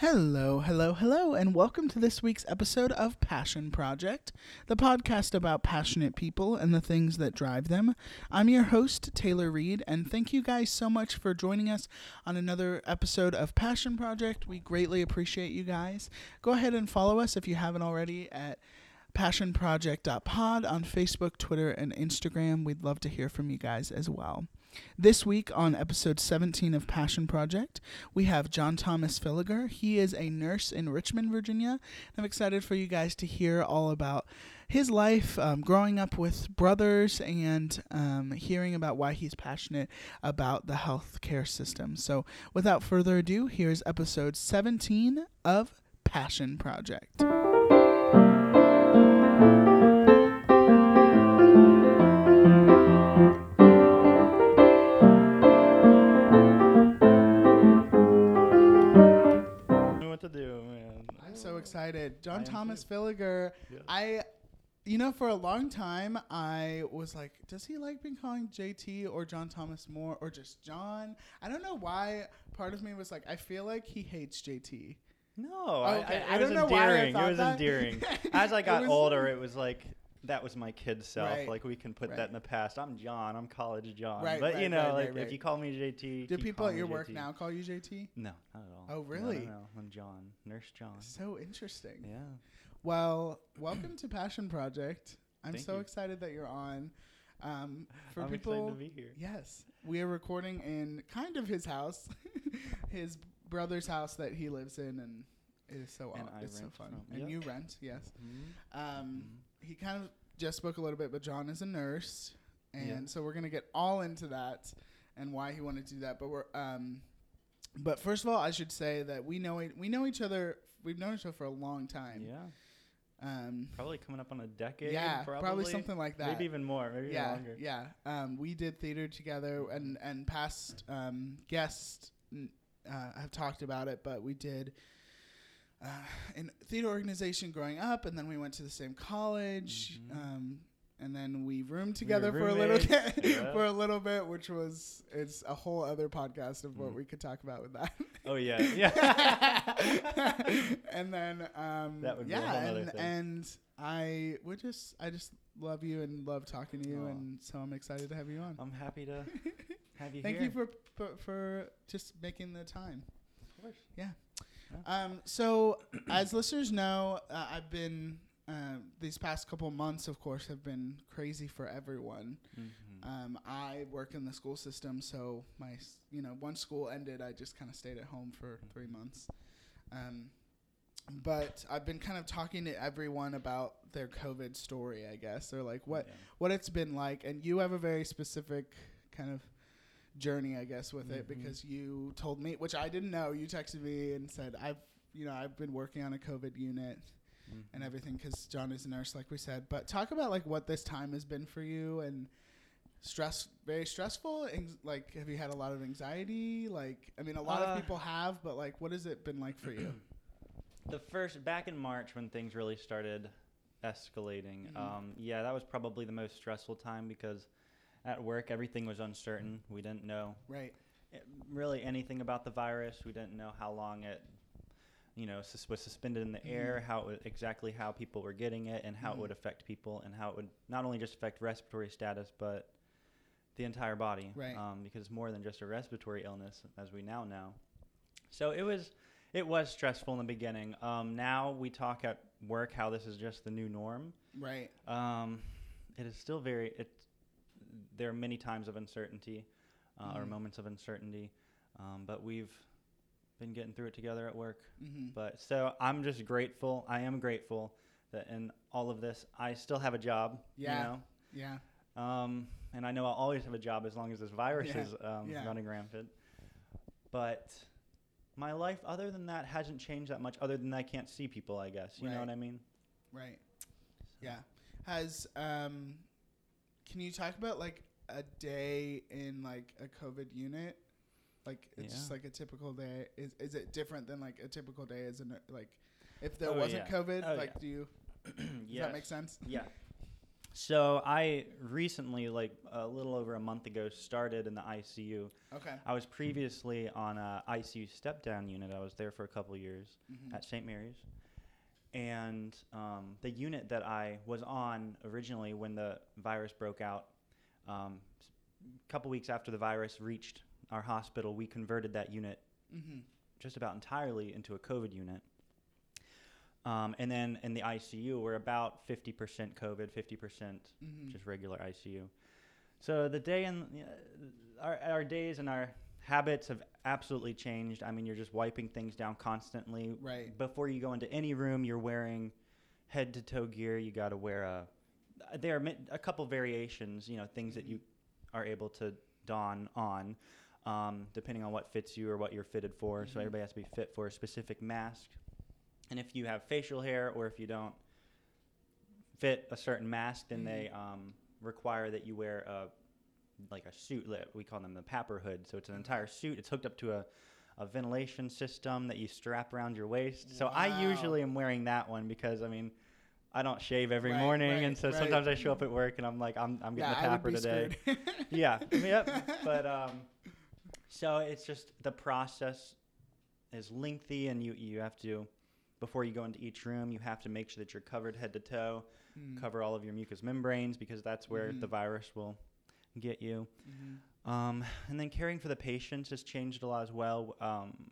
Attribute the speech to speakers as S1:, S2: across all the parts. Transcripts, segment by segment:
S1: Hello, hello, hello, and welcome to this week's episode of Passion Project, the podcast about passionate people and the things that drive them. I'm your host, Taylor Reed, and thank you guys so much for joining us on another episode of Passion Project. We greatly appreciate you guys. Go ahead and follow us if you haven't already at passionproject.pod on Facebook, Twitter, and Instagram. We'd love to hear from you guys as well. This week on episode 17 of Passion Project, we have John Thomas Filegar. He is a nurse in Richmond, Virginia. I'm excited for you guys to hear all about his life um, growing up with brothers and um, hearing about why he's passionate about the healthcare system. So, without further ado, here's episode 17 of Passion Project. Excited. John
S2: am
S1: Thomas.
S2: Yeah.
S1: I, you know, for a long time, I was like, does he like being calling JT or John Thomas more or just John? I don't know why. Part of me was like, I feel like he hates JT.
S2: No, I,
S1: Okay,
S2: I,
S1: I
S2: it
S1: don't
S2: was
S1: know why I thought
S2: it was
S1: that.
S2: endearing. As I got
S1: was-
S2: older, it was like that was my kid self.
S1: Right.
S2: Like we can put
S1: Right.
S2: that in the past. I'm John. I'm college John.
S1: Right,
S2: but you know, like if you call me JT,
S1: Do people at your work
S2: JT.
S1: now call you JT?
S2: No, not at all.
S1: Oh,
S2: No,
S1: really?
S2: No, I'm John, Nurse John.
S1: So interesting.
S2: Yeah.
S1: Well, welcome to Passion Project. I'm
S2: Thank
S1: so
S2: you.
S1: excited that you're on. Um, for
S2: I'm
S1: people,
S2: excited to be here.
S1: Yes, we are recording in kind of his house, his brother's house that he lives in, and it is so
S2: And
S1: aw- it's so fun. And
S2: Yep.
S1: you rent, yes.
S2: Mhm.
S1: Um,
S2: Mhm.
S1: He kind of just spoke a little bit, but John is a nurse, and
S2: Yeah.
S1: so we're gonna get all into that and why he wanted to do that. But we're um, but first of all, I should say that we know e- we know each other. We've known each other for a long time.
S2: Yeah.
S1: Um,
S2: Probably coming up on a decade.
S1: yeah,
S2: probably,
S1: probably something like that.
S2: Maybe even more. Maybe
S1: yeah,
S2: even longer.
S1: yeah. Um, we did theater together, and and past um, guests n- uh, have talked about it, but we did uh, in theater organization growing up, and then we went to the same college,
S2: Mhm.
S1: um, and then we roomed together for a little bit,
S2: yeah.
S1: for a little bit, which was it's a whole other podcast of what
S2: Mm.
S1: we could talk about with that.
S2: Oh yeah. Yeah.
S1: and then um,
S2: That would
S1: yeah, and, and I would just I just love you and love talking to you, and so I'm excited to have you on.
S2: I'm happy to have you
S1: Thank
S2: here.
S1: you for, for for just making the time.
S2: Of course.
S1: Um, so as listeners know, uh, I've been uh, these past couple months, of course, have been crazy for everyone.
S2: Mhm.
S1: Um, I work in the school system, so my s- you know once school ended, I just kind of stayed at home for three months. Um, but I've been kind of talking to everyone about their COVID story, I guess, or like what
S2: Yeah.
S1: what it's been like. And you have a very specific kind of journey, I guess, with it
S2: Mhm.
S1: because you told me, which I didn't know. You texted me and said I've you know I've been working on a COVID unit and
S2: Mhm.
S1: everything because John is a nurse, like we said. But talk about like what this time has been for you and stress, very stressful. Anx- like, have you had a lot of anxiety? Like, I mean, a lot
S2: Uh,
S1: of people have, but like, what has it been like for you?
S2: The first back in March when things really started escalating.
S1: Mhm.
S2: Um, yeah, that was probably the most stressful time because at work everything was uncertain. We didn't know
S1: Right.
S2: eh, really anything about the virus. We didn't know how long it, you know, sus- was suspended in the air,
S1: Mhm.
S2: how it would, exactly how people were getting it, and how it would affect people, and how it would not only just affect respiratory status, but the entire body.
S1: Right.
S2: Um, because it's more than just a respiratory illness, as we now know. So it was, it was stressful in the beginning. Um, now we talk at work how this is just the new norm.
S1: Right.
S2: Um, it is still very. It. There are many times of uncertainty, uh, or
S1: Mhm.
S2: moments of uncertainty, um, but we've been getting through it together at work.
S1: Mm-hmm.
S2: But so I'm just grateful. I am grateful that in all of this, I still have a job.
S1: Yeah. Yeah.
S2: You know, um, and I know I'll always have a job as long as this virus
S1: Yeah.
S2: is um,
S1: Yeah.
S2: running rampant. But my life, other than that, hasn't changed that much. Other than I can't see people, I guess. You know what I mean?
S1: Right. Yeah. Has um, can you talk about like a day in like a COVID unit? Like it's just like a typical day. Is is it different than like a typical day as in like if there
S2: Oh,
S1: wasn't
S2: yeah.
S1: COVID?
S2: Oh,
S1: like
S2: yeah.
S1: do you does
S2: yes.
S1: that make sense?
S2: Yeah. So I recently, like a little over a month ago, started in the ICU.
S1: Okay.
S2: I was previously on a ICU step down unit. I was there for a couple years
S1: Mhm.
S2: at St. Mary's. And um, the unit that I was on originally when the virus broke out, um, a couple weeks after the virus reached our hospital, we converted that unit
S1: Mm-hmm.
S2: just about entirely into a COVID unit. Um, and then in the ICU, we're about 50% COVID, 50%
S1: Mm-hmm.
S2: just regular ICU. So the day and our, our days and our habits have absolutely changed. I mean, you're just wiping things down constantly.
S1: Right.
S2: Before you go into any room, you're wearing head to toe gear. You got to wear a. There are a couple variations, you know, things that you are able to don on, um, depending on what fits you or what you're fitted for. So
S1: Mhm.
S2: everybody has to be fit for a specific mask. And if you have facial hair or if you don't fit a certain mask, then they um, require that you wear a like a suit. We call them the PAPR hood. So it's an entire suit. It's hooked up to a, a ventilation system that you strap around your waist. So I usually am wearing that one because I mean. I don't shave every
S1: Right,
S2: morning,
S1: right,
S2: and so
S1: right.
S2: sometimes I show up at work and I'm like, I'm, I'm getting
S1: yeah,
S2: the PAPR
S1: be
S2: today. yeah, yep. But um, so it's just the process is lengthy, and you you have to before you go into each room, you have to make sure that you're covered head to toe,
S1: Mm.
S2: cover all of your mucous membranes because that's where the
S1: Mhm.
S2: virus will get you.
S1: Mhm.
S2: Um, and then caring for the patients has changed a lot as well. Um,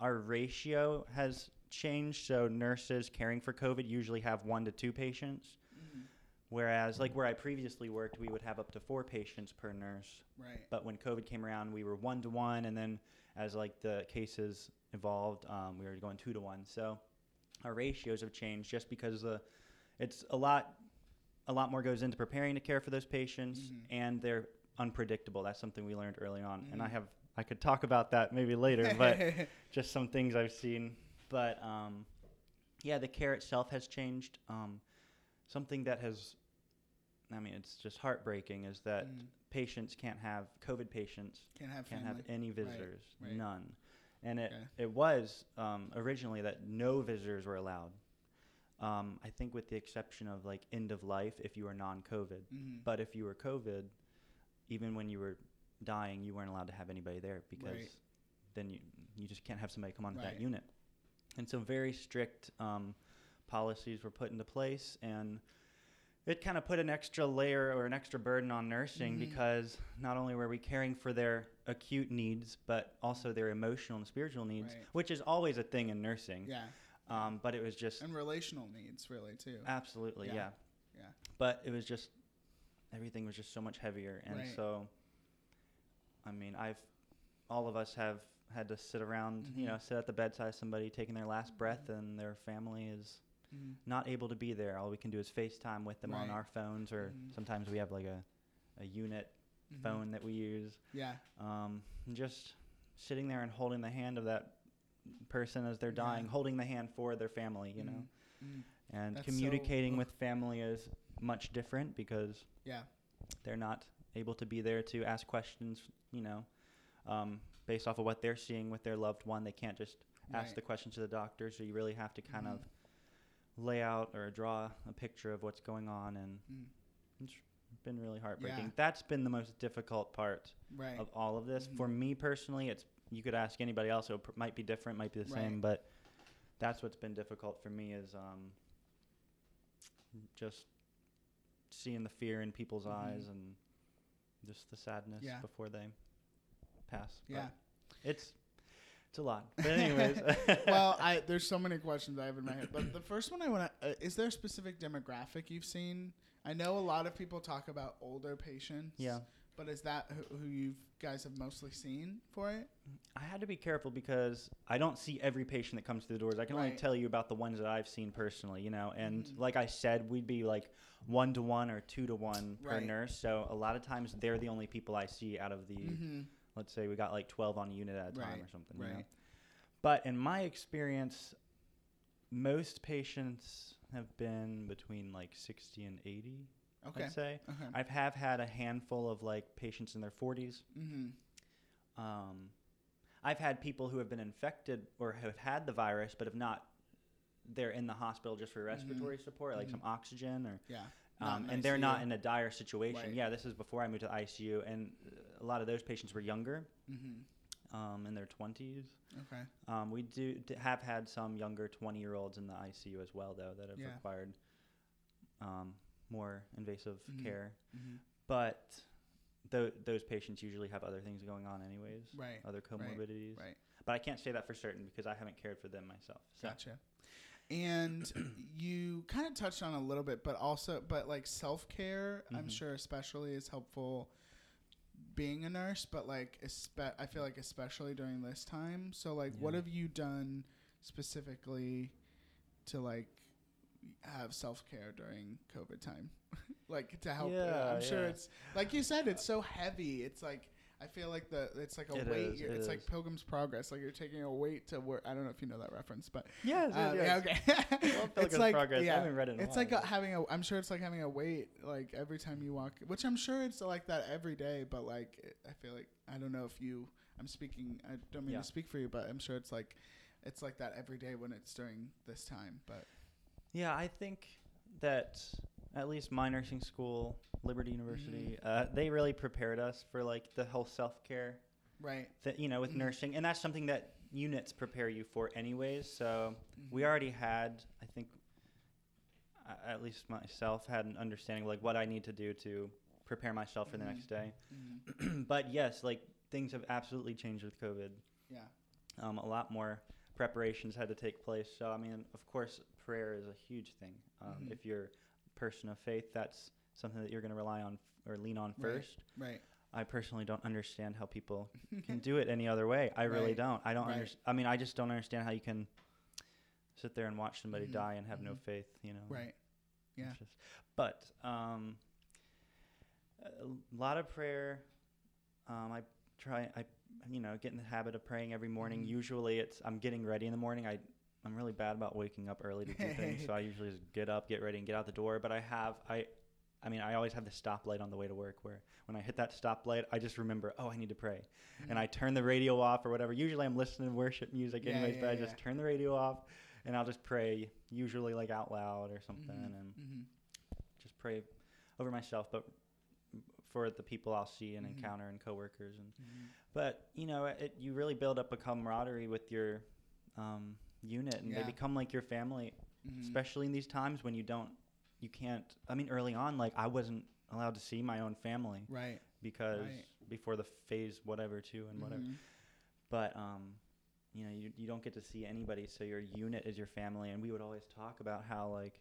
S2: our ratio has changed, so nurses caring for COVID usually have one to two patients.
S1: Mhm.
S2: Whereas, like where I previously worked, we would have up to four patients per nurse.
S1: Right.
S2: But when COVID came around, we were one to one, and then as like the cases evolved, um, we were going two to one. So our ratios have changed just because the it's a lot a lot more goes into preparing to care for those patients,
S1: Mhm.
S2: and they're unpredictable. That's something we learned early on, and I
S1: Mhm.
S2: have I could talk about that maybe later, but just some things I've seen. But um, yeah, the care itself has changed. Um, something that has, I mean, it's just heartbreaking is that
S1: Mm.
S2: patients can't have COVID patients
S1: can't have
S2: can't
S1: family.
S2: have any visitors,
S1: right.
S2: none. And it
S1: Okay.
S2: it was um, originally that no visitors were allowed. Um, I think with the exception of like end of life if you were non-COVID,
S1: Mhm.
S2: but if you were COVID, even when you were dying, you weren't allowed to have anybody there because
S1: Right.
S2: then you you just can't have somebody come onto
S1: Right.
S2: that unit. And so very strict um, policies were put into place, and it kind of put an extra layer or an extra burden on nursing
S1: Mhm.
S2: because not only were we caring for their acute needs, but also their emotional and spiritual needs,
S1: Right.
S2: which is always a thing in nursing.
S1: Yeah.
S2: Um, but it was just
S1: And relational needs, really, too.
S2: Absolutely,
S1: Yeah.
S2: yeah.
S1: Yeah.
S2: But it was just everything was just so much heavier, and
S1: Right.
S2: so I mean, I've all of us have had to sit around, you
S1: Mhm.
S2: know, sit at the bedside of somebody taking their last breath, and their family is
S1: Mhm.
S2: not able to be there. All we can do is FaceTime with them on our phones, or
S1: Mhm.
S2: sometimes we have like a a unit
S1: Mhm.
S2: phone that we use.
S1: Yeah.
S2: Um, just sitting there and holding the hand of that person as they're dying,
S1: Yeah.
S2: holding the hand for their family, you know.
S1: Mhm.
S2: And
S1: That's
S2: communicating
S1: ugh.
S2: with family is much different because
S1: Yeah.
S2: they're not able to be there to ask questions, you know, um, based off of what they're seeing with their loved one. They can't just ask
S1: Right.
S2: the questions to the doctor, so you really have to kind
S1: Mhm.
S2: of lay out or draw a picture of what's going on, and
S1: Mm.
S2: it's been really heartbreaking.
S1: Yeah.
S2: That's been the most difficult part
S1: Right.
S2: of all of this. For
S1: Mhm.
S2: me personally, it's you could ask anybody else, it pr- might be different, might be the
S1: Right.
S2: same, but that's what's been difficult for me is um, just seeing the fear in people's
S1: Mhm.
S2: eyes and just the sadness
S1: Yeah.
S2: before they pass. But
S1: Yeah.
S2: It's it's a lot. But anyways,
S1: well, I there's so many questions I have in my head, but the first one I want to uh, is there a specific demographic you've seen? I know a lot of people talk about older patients.
S2: yeah.
S1: But is that who, who you guys have mostly seen for it?
S2: I had to be careful because I don't see every patient that comes through the doors. I can only tell you about the ones that I've seen personally, you know. And
S1: Mhm.
S2: like I said, we'd be like one to one or two to one per
S1: Right.
S2: nurse. So a lot of times they're the only people I see out of the,
S1: Mm-hmm.
S2: Let's say we got like 12 on a unit at a time
S1: Right,
S2: or something. You know?
S1: right.
S2: But in my experience, most patients have been between like 60 and 80,
S1: Okay.
S2: I'd say.
S1: Okay.
S2: I've have had a handful of like patients in their 40s.
S1: mm-hmm.
S2: Um, I've had people who have been infected or have had the virus, but have not. They're in the hospital just for respiratory support, like
S1: Mhm.
S2: some oxygen, or
S1: Yeah.
S2: Um, and they're not in a dire situation.
S1: Right.
S2: Yeah, this is before I moved to the ICU, and a lot of those patients were younger,
S1: Mm-hmm.
S2: um, in their twenties.
S1: Okay.
S2: Um, we do d- have had some younger 20 year olds in the ICU as well, though, that have
S1: Yeah.
S2: required um, more invasive
S1: Mhm.
S2: care.
S1: Mm-hmm.
S2: But tho- those patients usually have other things going on, anyways,
S1: Right.
S2: other comorbidities.
S1: right.
S2: But I can't say that for certain because I haven't cared for them myself. So.
S1: Gotcha. And you kind of touched on a little bit, but also, but like self care, I'm
S2: Mhm.
S1: sure especially is helpful being a nurse, but like, espe- I feel like especially during this time. So, like, what have you done specifically to like have self care during COVID time? like to help. uh,
S2: Yeah,
S1: I'm sure it's like you said, it's so heavy. It's like. I feel like the it's like a
S2: It
S1: weight.
S2: is, it
S1: it's like. Pilgrim's Progress. Like you're taking a weight to work. I don't know if you know that reference, but
S2: Yes,
S1: uh, yeah, okay.
S2: Well, Pilgrim's Progress, I haven't read it in a
S1: It's like a, having a. I'm sure it's like having a weight like every time you walk, which I'm sure it's like that every day. But like, it, I feel like I don't know if you. I'm speaking. I don't mean
S2: Yeah.
S1: to speak for you, but I'm sure it's like, it's like that every day when it's during this time. But
S2: Yeah, I think that at least my nursing school, Liberty University, uh, they really prepared us for like the whole self care
S1: right,
S2: that you know with
S1: Mhm.
S2: nursing, and that's something that units prepare you for anyways. So we
S1: Mhm.
S2: already had, I think, a- at least myself had an understanding of like what I need to do to prepare myself for the next day.
S1: Mhm.
S2: but yes, like things have absolutely changed with COVID.
S1: yeah,
S2: Um, a lot more preparations had to take place. So I mean, of course, prayer is a huge thing. Um,
S1: Mhm.
S2: If you're person of faith, that's something that you're going to rely on f- or lean on first.
S1: right.
S2: I personally don't understand how people can do it any other way. I really
S1: Right.
S2: don't. I don't
S1: Right.
S2: understand. I mean, I just don't understand how you can sit there and watch somebody
S1: Mhm.
S2: die and have no
S1: Mhm.
S2: faith. You know.
S1: right. Yeah.
S2: Just- but um, a lot of prayer. Um, I try. I you know get in the habit of praying every morning.
S1: Mhm.
S2: Usually, it's I'm getting ready in the morning. I I'm really bad about waking up early to do things, so I usually just get up, get ready, and get out the door. But I have I. I mean, I always have the stoplight on the way to work where when I hit that stoplight, I just remember, oh, I need to pray. And I turn the radio off or whatever. Usually I'm listening to worship music
S1: Yeah,
S2: anyways,
S1: yeah,
S2: but I
S1: yeah.
S2: just turn the radio off and I'll just pray, usually like out loud or something,
S1: Mhm.
S2: and
S1: Mhm.
S2: just pray over myself, but for the people I'll see and
S1: Mhm.
S2: encounter and coworkers. And
S1: Mhm.
S2: but you know, it you really build up a camaraderie with your um, unit, and
S1: Yeah.
S2: they become like your family,
S1: Mhm.
S2: especially in these times when you don't, you can't. I mean, early on, like I wasn't allowed to see my own family
S1: Right.
S2: because
S1: Right.
S2: before the phase whatever two and whatever
S1: Mhm.
S2: but um you know you, you don't get to see anybody so your unit is your family and we would always talk about how like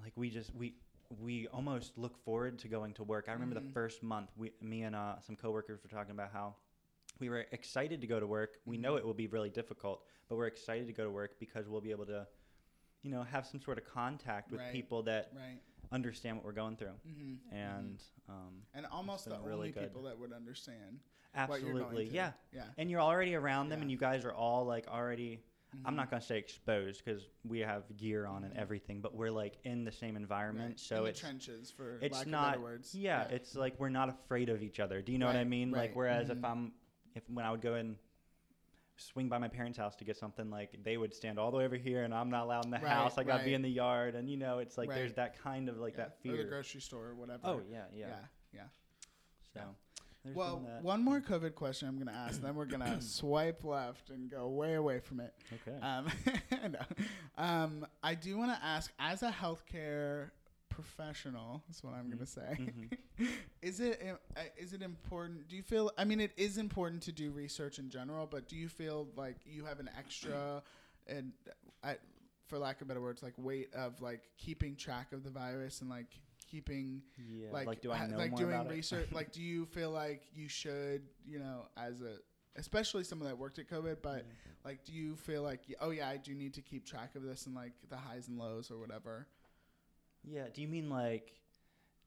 S2: like we just we we almost look forward to going to work i remember
S1: Mhm.
S2: the first month we me and uh, some coworkers were talking about how we were excited to go to work we know
S1: Mhm.
S2: it will be really difficult but we're excited to go to work because we'll be able to you know have some sort of contact with
S1: Right.
S2: people that
S1: Right.
S2: understand what we're going through
S1: Mhm.
S2: and um
S1: and almost the
S2: really
S1: only
S2: good.
S1: people that would understand what you're going
S2: absolutely yeah
S1: Yeah.
S2: and you're already around them
S1: Yeah.
S2: and you guys are all like already i'm
S1: Mhm.
S2: not going to say exposed because we have gear on and
S1: Mhm.
S2: everything but we're like in the same environment
S1: Right.
S2: so
S1: in the
S2: it's
S1: trenches for
S2: it's not
S1: words.
S2: yeah, it's like we're not afraid of each other do you know what i mean like whereas if i'm if when i would go and swing by my parents house to get something like they would stand all the way over here and i'm not allowed in the
S1: Right,
S2: house i gotta be in the yard and you know it's like there's that kind of like
S1: Yeah.
S2: that fear.
S1: or the grocery store or whatever.
S2: oh yeah yeah,
S1: yeah, yeah.
S2: so.
S1: Well, one more COVID question I'm gonna ask, then we're gonna swipe left and go way away from it.
S2: okay
S1: Um, no. um, I do want to ask, as a healthcare professional, that's what I'm gonna say.
S2: Mhm.
S1: is it uh, is it important? Do you feel? I mean, it is important to do research in general, but do you feel like you have an extra, and I, for lack of better words, like weight of like keeping track of the virus and like keeping
S2: yeah
S1: like
S2: like, do i know
S1: like
S2: more
S1: doing
S2: about
S1: research
S2: it
S1: like do you feel like you should you know as a especially someone that worked at covid but
S2: Yeah.
S1: like do you feel like oh yeah i do need to keep track of this and like the highs and lows or whatever
S2: Yeah. Do you mean like,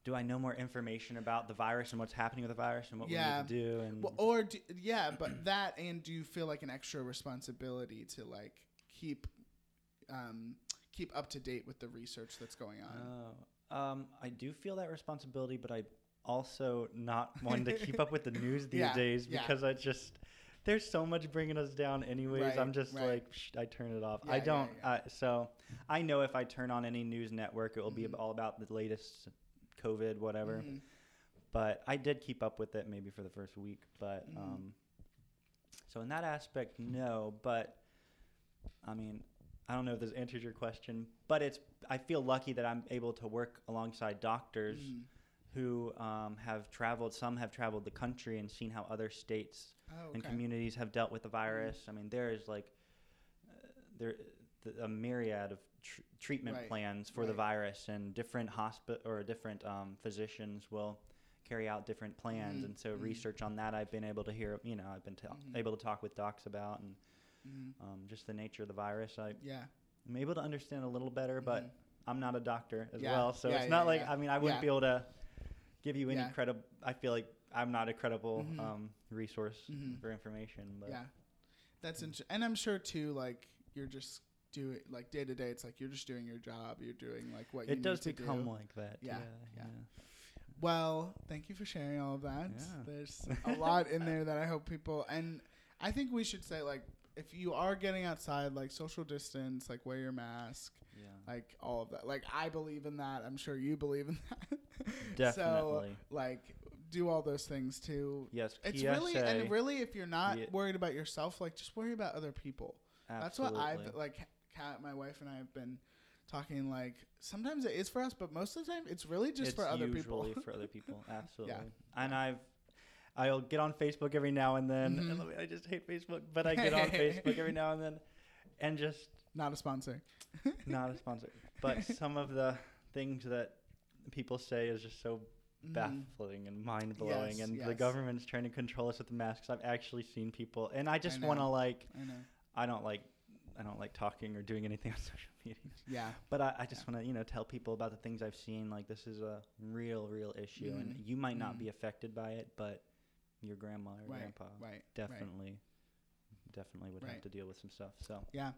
S2: do I know more information about the virus and what's happening with the virus and what
S1: Yeah.
S2: we need to do? And
S1: well, or do, yeah but that and do you feel like an extra responsibility to like keep um keep up to date with the research that's going on
S2: Oh, um, I do feel that responsibility, but I also not wanting to keep up with the news these
S1: Yeah,
S2: days
S1: yeah.
S2: because I just there's so much bringing us down anyways
S1: Right,
S2: i'm just
S1: right.
S2: like Psh, i turn it off
S1: Yeah,
S2: i don't
S1: yeah.
S2: Uh, so i know if i turn on any news network it will be
S1: Mhm.
S2: all about the latest covid whatever
S1: Mhm.
S2: but i did keep up with it maybe for the first week but
S1: Mhm.
S2: um so in that aspect no but i mean i don't know if this answers your question but it's i feel lucky that i'm able to work alongside doctors
S1: Mhm.
S2: who um, have traveled some have traveled the country and seen how other states
S1: Oh,
S2: and communities have dealt with the virus. I mean, there is like uh, there th- a myriad of tr- treatment
S1: Right.
S2: plans for the virus, and different hospital or different um, physicians will carry out different plans.
S1: Mhm,
S2: And so,
S1: mhm.
S2: research on that, I've been able to hear. You know, I've been
S1: Mhm.
S2: able to talk with docs about, and
S1: Mhm.
S2: um, just the nature of the virus. I,
S1: Yeah.
S2: I'm able to understand a little better, but
S1: Mhm.
S2: I'm not a doctor as
S1: Yeah,
S2: well, so
S1: yeah,
S2: it's
S1: yeah,
S2: not like. I mean I wouldn't be able to give you any credible. I feel like I'm not a credible
S1: Mhm.
S2: um, resource for information. But
S1: Yeah, that's interesting, and I'm sure too. Like you're just doing like day to day. It's like you're just doing your job. You're doing like what you
S2: it does
S1: need to
S2: become
S1: do.
S2: like that.
S1: Yeah,
S2: Yeah,
S1: yeah. Well, thank you for sharing all of that.
S2: Yeah.
S1: There's a lot in there that I hope people and I think we should say like if you are getting outside, like social distance, like wear your mask,
S2: yeah.
S1: like all of that. Like I believe in that. I'm sure you believe in that.
S2: Definitely.
S1: so like do all those things too.
S2: yes.
S1: It's
S2: PSA,
S1: really and really if you're not
S2: Yeah.
S1: worried about yourself, like just worry about other people. Absolutely. That's what I've like. Kat, my wife, and I have been talking. Like sometimes it is for us, but most of the time it's really just
S2: it's
S1: for other
S2: usually
S1: people.
S2: for other people. Absolutely. And I've. I'll get on Facebook every now and then.
S1: Mhm.
S2: And I just hate Facebook, but I get on Facebook every now and then, and just
S1: Not a sponsor.
S2: not a sponsor. But some of the things that people say is just so
S1: Mhm.
S2: baffling and mind blowing,
S1: Yes,
S2: and the
S1: yes.
S2: government's trying to control us with the masks. I've actually seen people, and I just want to like.
S1: I know.
S2: I don't like. I don't like talking or doing anything on social media.
S1: Yeah.
S2: But I, I just want to, you know, tell people about the things I've seen. Like this is a real, real issue, and
S1: Mhm.
S2: you might not
S1: Mhm.
S2: be affected by it, but your grandma or
S1: Right.
S2: grandpa
S1: Right. Right.
S2: definitely, definitely would have to deal with some stuff. So
S1: Yeah.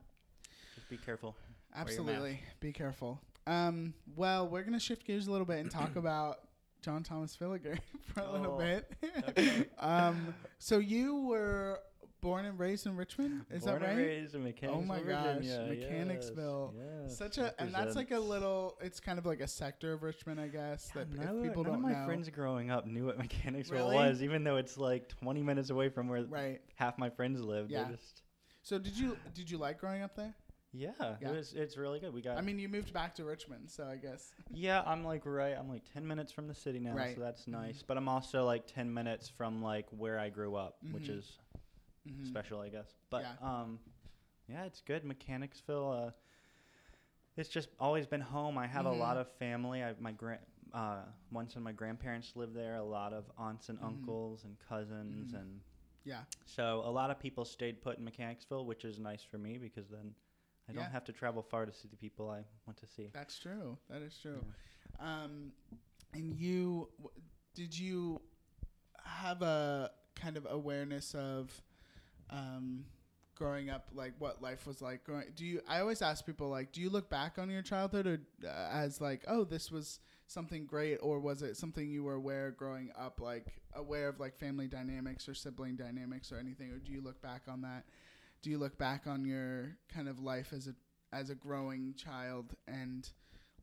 S2: just be careful.
S1: Absolutely. Be careful. Um. Well, we're gonna shift gears a little bit and talk about John Thomas Filegar for a little
S2: Oh,
S1: bit.
S2: okay.
S1: um. So you were born and raised in Richmond, is
S2: Born
S1: that
S2: and
S1: right?
S2: raised in Mechanicsville, Oh
S1: my gosh,
S2: Virginia.
S1: Mechanicsville.
S2: Yes, yes,
S1: Such a and that's like a little. It's kind of like a sector of Richmond, I guess.
S2: Yeah,
S1: that
S2: none of-
S1: people
S2: none
S1: don't
S2: of my
S1: know,
S2: friends growing up knew what Mechanicsville
S1: Really?
S2: was, even though it's like 20 minutes away from where
S1: right?
S2: half my friends lived.
S1: Yeah.
S2: just
S1: So did you did you like growing up there?
S2: yeah,
S1: Yeah.
S2: It was, it's really good. We got
S1: I mean, you moved back to Richmond, so I guess.
S2: Yeah, I'm like right. I'm like ten minutes from the city now,
S1: Right.
S2: so that's
S1: Mhm.
S2: nice. But I'm also like ten minutes from like where I grew up, which
S1: Mhm.
S2: is
S1: Mhm.
S2: special, I guess. But
S1: Yeah.
S2: um, yeah, it's good. Mechanicsville. Uh, it's just always been home. I have
S1: Mhm.
S2: a lot of family. I my grand. Uh, once when my grandparents lived there, a lot of aunts and
S1: Mhm.
S2: uncles and cousins,
S1: Mhm.
S2: and
S1: Yeah.
S2: so a lot of people stayed put in Mechanicsville, which is nice for me because then I
S1: Yeah.
S2: don't have to travel far to see the people I want to see.
S1: That's true. That is true.
S2: Yeah.
S1: Um, and you w- did you have a kind of awareness of um, growing up, like what life was like? Growing, do you? I always ask people like, do you look back on your childhood or, uh, as like, oh, this was something great, or was it something you were aware growing up, like aware of like family dynamics or sibling dynamics or anything, or do you look back on that? Do you look back on your kind of life as a as a growing child and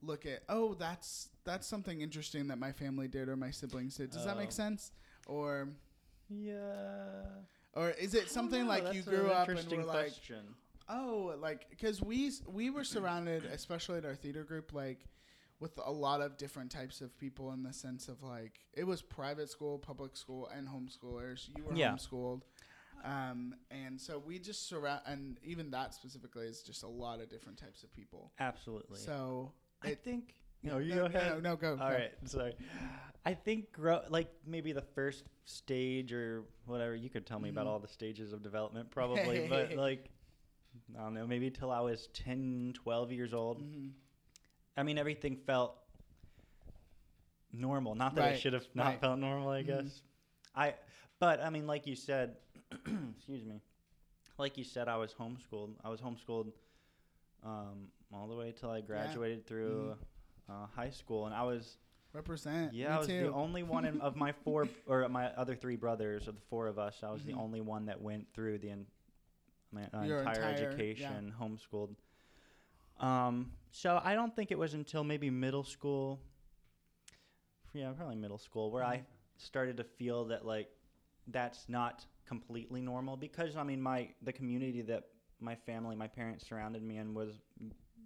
S1: look at oh that's that's something interesting that my family did or my siblings did does that make
S2: Oh.
S1: sense or
S2: Yeah.
S1: Or is it something like you grew up and were like
S2: question.
S1: oh like because we we were surrounded especially at our theater group like with a lot of different types of people in the sense of like it was private school public school and homeschoolers you were
S2: Yeah.
S1: homeschooled um, and so we just surround and even that specifically is just a lot of different types of people
S2: Absolutely.
S1: so
S2: I
S1: it-
S2: think. No, you
S1: no,
S2: go ahead.
S1: no, no go
S2: All
S1: go.
S2: right, sorry. I think grow like maybe the first stage or whatever. You could tell me about
S1: Mhm.
S2: all the stages of development, probably, but like I don't know, maybe till I was 10, 12 years old.
S1: Mhm.
S2: I mean, everything felt normal. Not that
S1: Right,
S2: it should have not
S1: right.
S2: felt normal, I
S1: Mhm.
S2: guess. I, but I mean, like you said, excuse me, like you said, I was homeschooled. I was homeschooled um, all the way till I graduated through
S1: Mm-hmm.
S2: uh, high school, and I was
S1: Represent.
S2: Yeah,
S1: Me
S2: I was
S1: too.
S2: the only one in, of my four or my other three brothers, of the four of us. I was
S1: Mhm.
S2: the only one that went through the en- my uh, entire,
S1: entire- yeah.
S2: education, homeschooled. Um, so I don't think it was until maybe middle school. Yeah, probably middle school where I
S1: Mhm.
S2: started to feel that like that's not completely normal because I mean my the community that my family, my parents surrounded me in was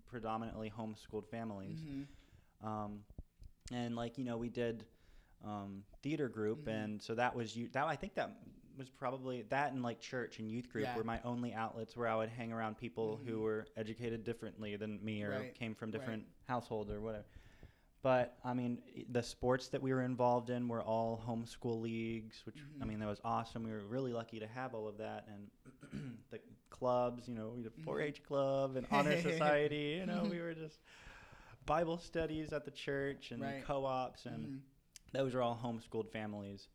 S2: predominantly homeschooled families
S1: Mhm.
S2: um, and like you know we did um, theater group
S1: Mhm.
S2: and so that was you that i think that was probably that and like church and youth group
S1: Yeah.
S2: were my only outlets where i would hang around people who
S1: Mhm.
S2: were educated differently than me or
S1: Right,
S2: came from
S1: right.
S2: different households or whatever but i mean the sports that we were involved in were all homeschool leagues which i
S1: Mhm.
S2: mean that was awesome we were really lucky to have all of that and the clubs you know we had a
S1: Mhm.
S2: 4-h club and honor society you know we were just bible studies at the church and
S1: Right.
S2: co-ops and
S1: Mhm.
S2: those are all homeschooled families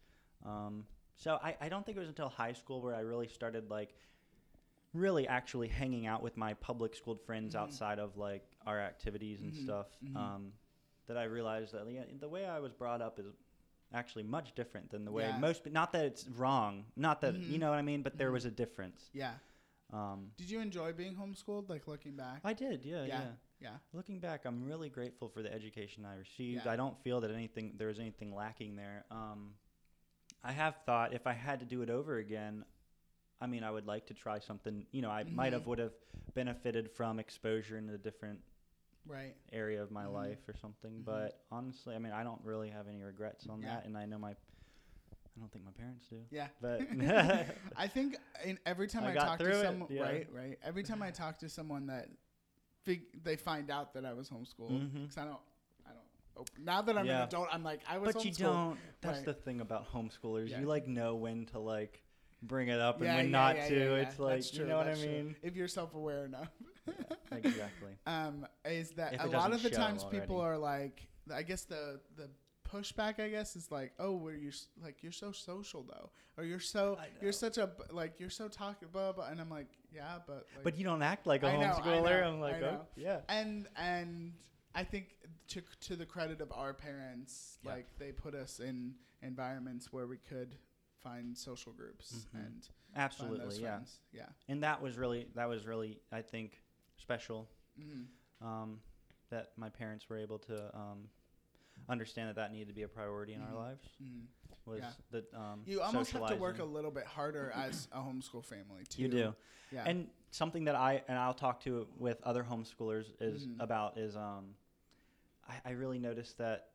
S2: um, so I, I don't think it was until high school where i really started like really actually hanging out with my public schooled friends
S1: Mhm.
S2: outside of like our activities and
S1: Mhm,
S2: stuff
S1: mhm.
S2: um, that i realized that yeah, the way i was brought up is actually much different than the way
S1: Yeah.
S2: most not that it's wrong not that you know what i mean but there
S1: Mhm.
S2: was a difference
S1: Yeah.
S2: Um,
S1: Did you enjoy being homeschooled? Like looking back.
S2: i did yeah
S1: Yeah.
S2: yeah
S1: yeah.
S2: Looking back, I'm really grateful for the education I received.
S1: Yeah.
S2: I don't feel that anything there was anything lacking there. Um, I have thought if I had to do it over again, I mean, I would like to try something. You know, I might have would have benefited from exposure in a different
S1: Right.
S2: area of my
S1: Mhm.
S2: life or something.
S1: Mhm.
S2: But honestly, I mean, I don't really have any regrets on
S1: Yeah.
S2: that, and I know my, I don't think my parents do.
S1: Yeah.
S2: But
S1: I think in, every time
S2: I
S1: I, talk to someone,
S2: yeah.
S1: right, right. Every time I talk to someone that fig- they find out that I was homeschooled, because I don't, I don't. Op- now that I'm
S2: Yeah.
S1: an adult, I'm like I was
S2: but you don't. That's
S1: Right.
S2: the thing about homeschoolers.
S1: Yeah.
S2: You like know when to like bring it up and when not to. It's like
S1: That's
S2: you know what I
S1: that's true.
S2: mean.
S1: If you're self-aware enough.
S2: exactly.
S1: um, is that
S2: If
S1: a lot of the times people
S2: already.
S1: are like, I guess the the pushback, I guess, is like, oh, where you're like you're so social though, or you're so you're such a like you're so talking blah blah, and I'm like, yeah, but like,
S2: But you don't act like a
S1: I know, I
S2: homeschooler.
S1: know,
S2: I'm like, oh, yeah.
S1: and and I think to to the credit of our parents,
S2: Yeah.
S1: like they put us in environments where we could find social groups
S2: Mhm.
S1: and
S2: Absolutely, yeah.
S1: friends. Yeah.
S2: And that was really that was really I think special
S1: Mm-hmm.
S2: um, that my parents were able to um, understand that that needed to be a priority in
S1: Mhm.
S2: our lives.
S1: Mm-hmm.
S2: Was
S1: Yeah.
S2: the um,
S1: You almost have to work a little bit harder as a homeschool family too.
S2: You do.
S1: Yeah.
S2: And something that I and I'll talk to with other homeschoolers is
S1: Mhm.
S2: about is um, I, I really noticed that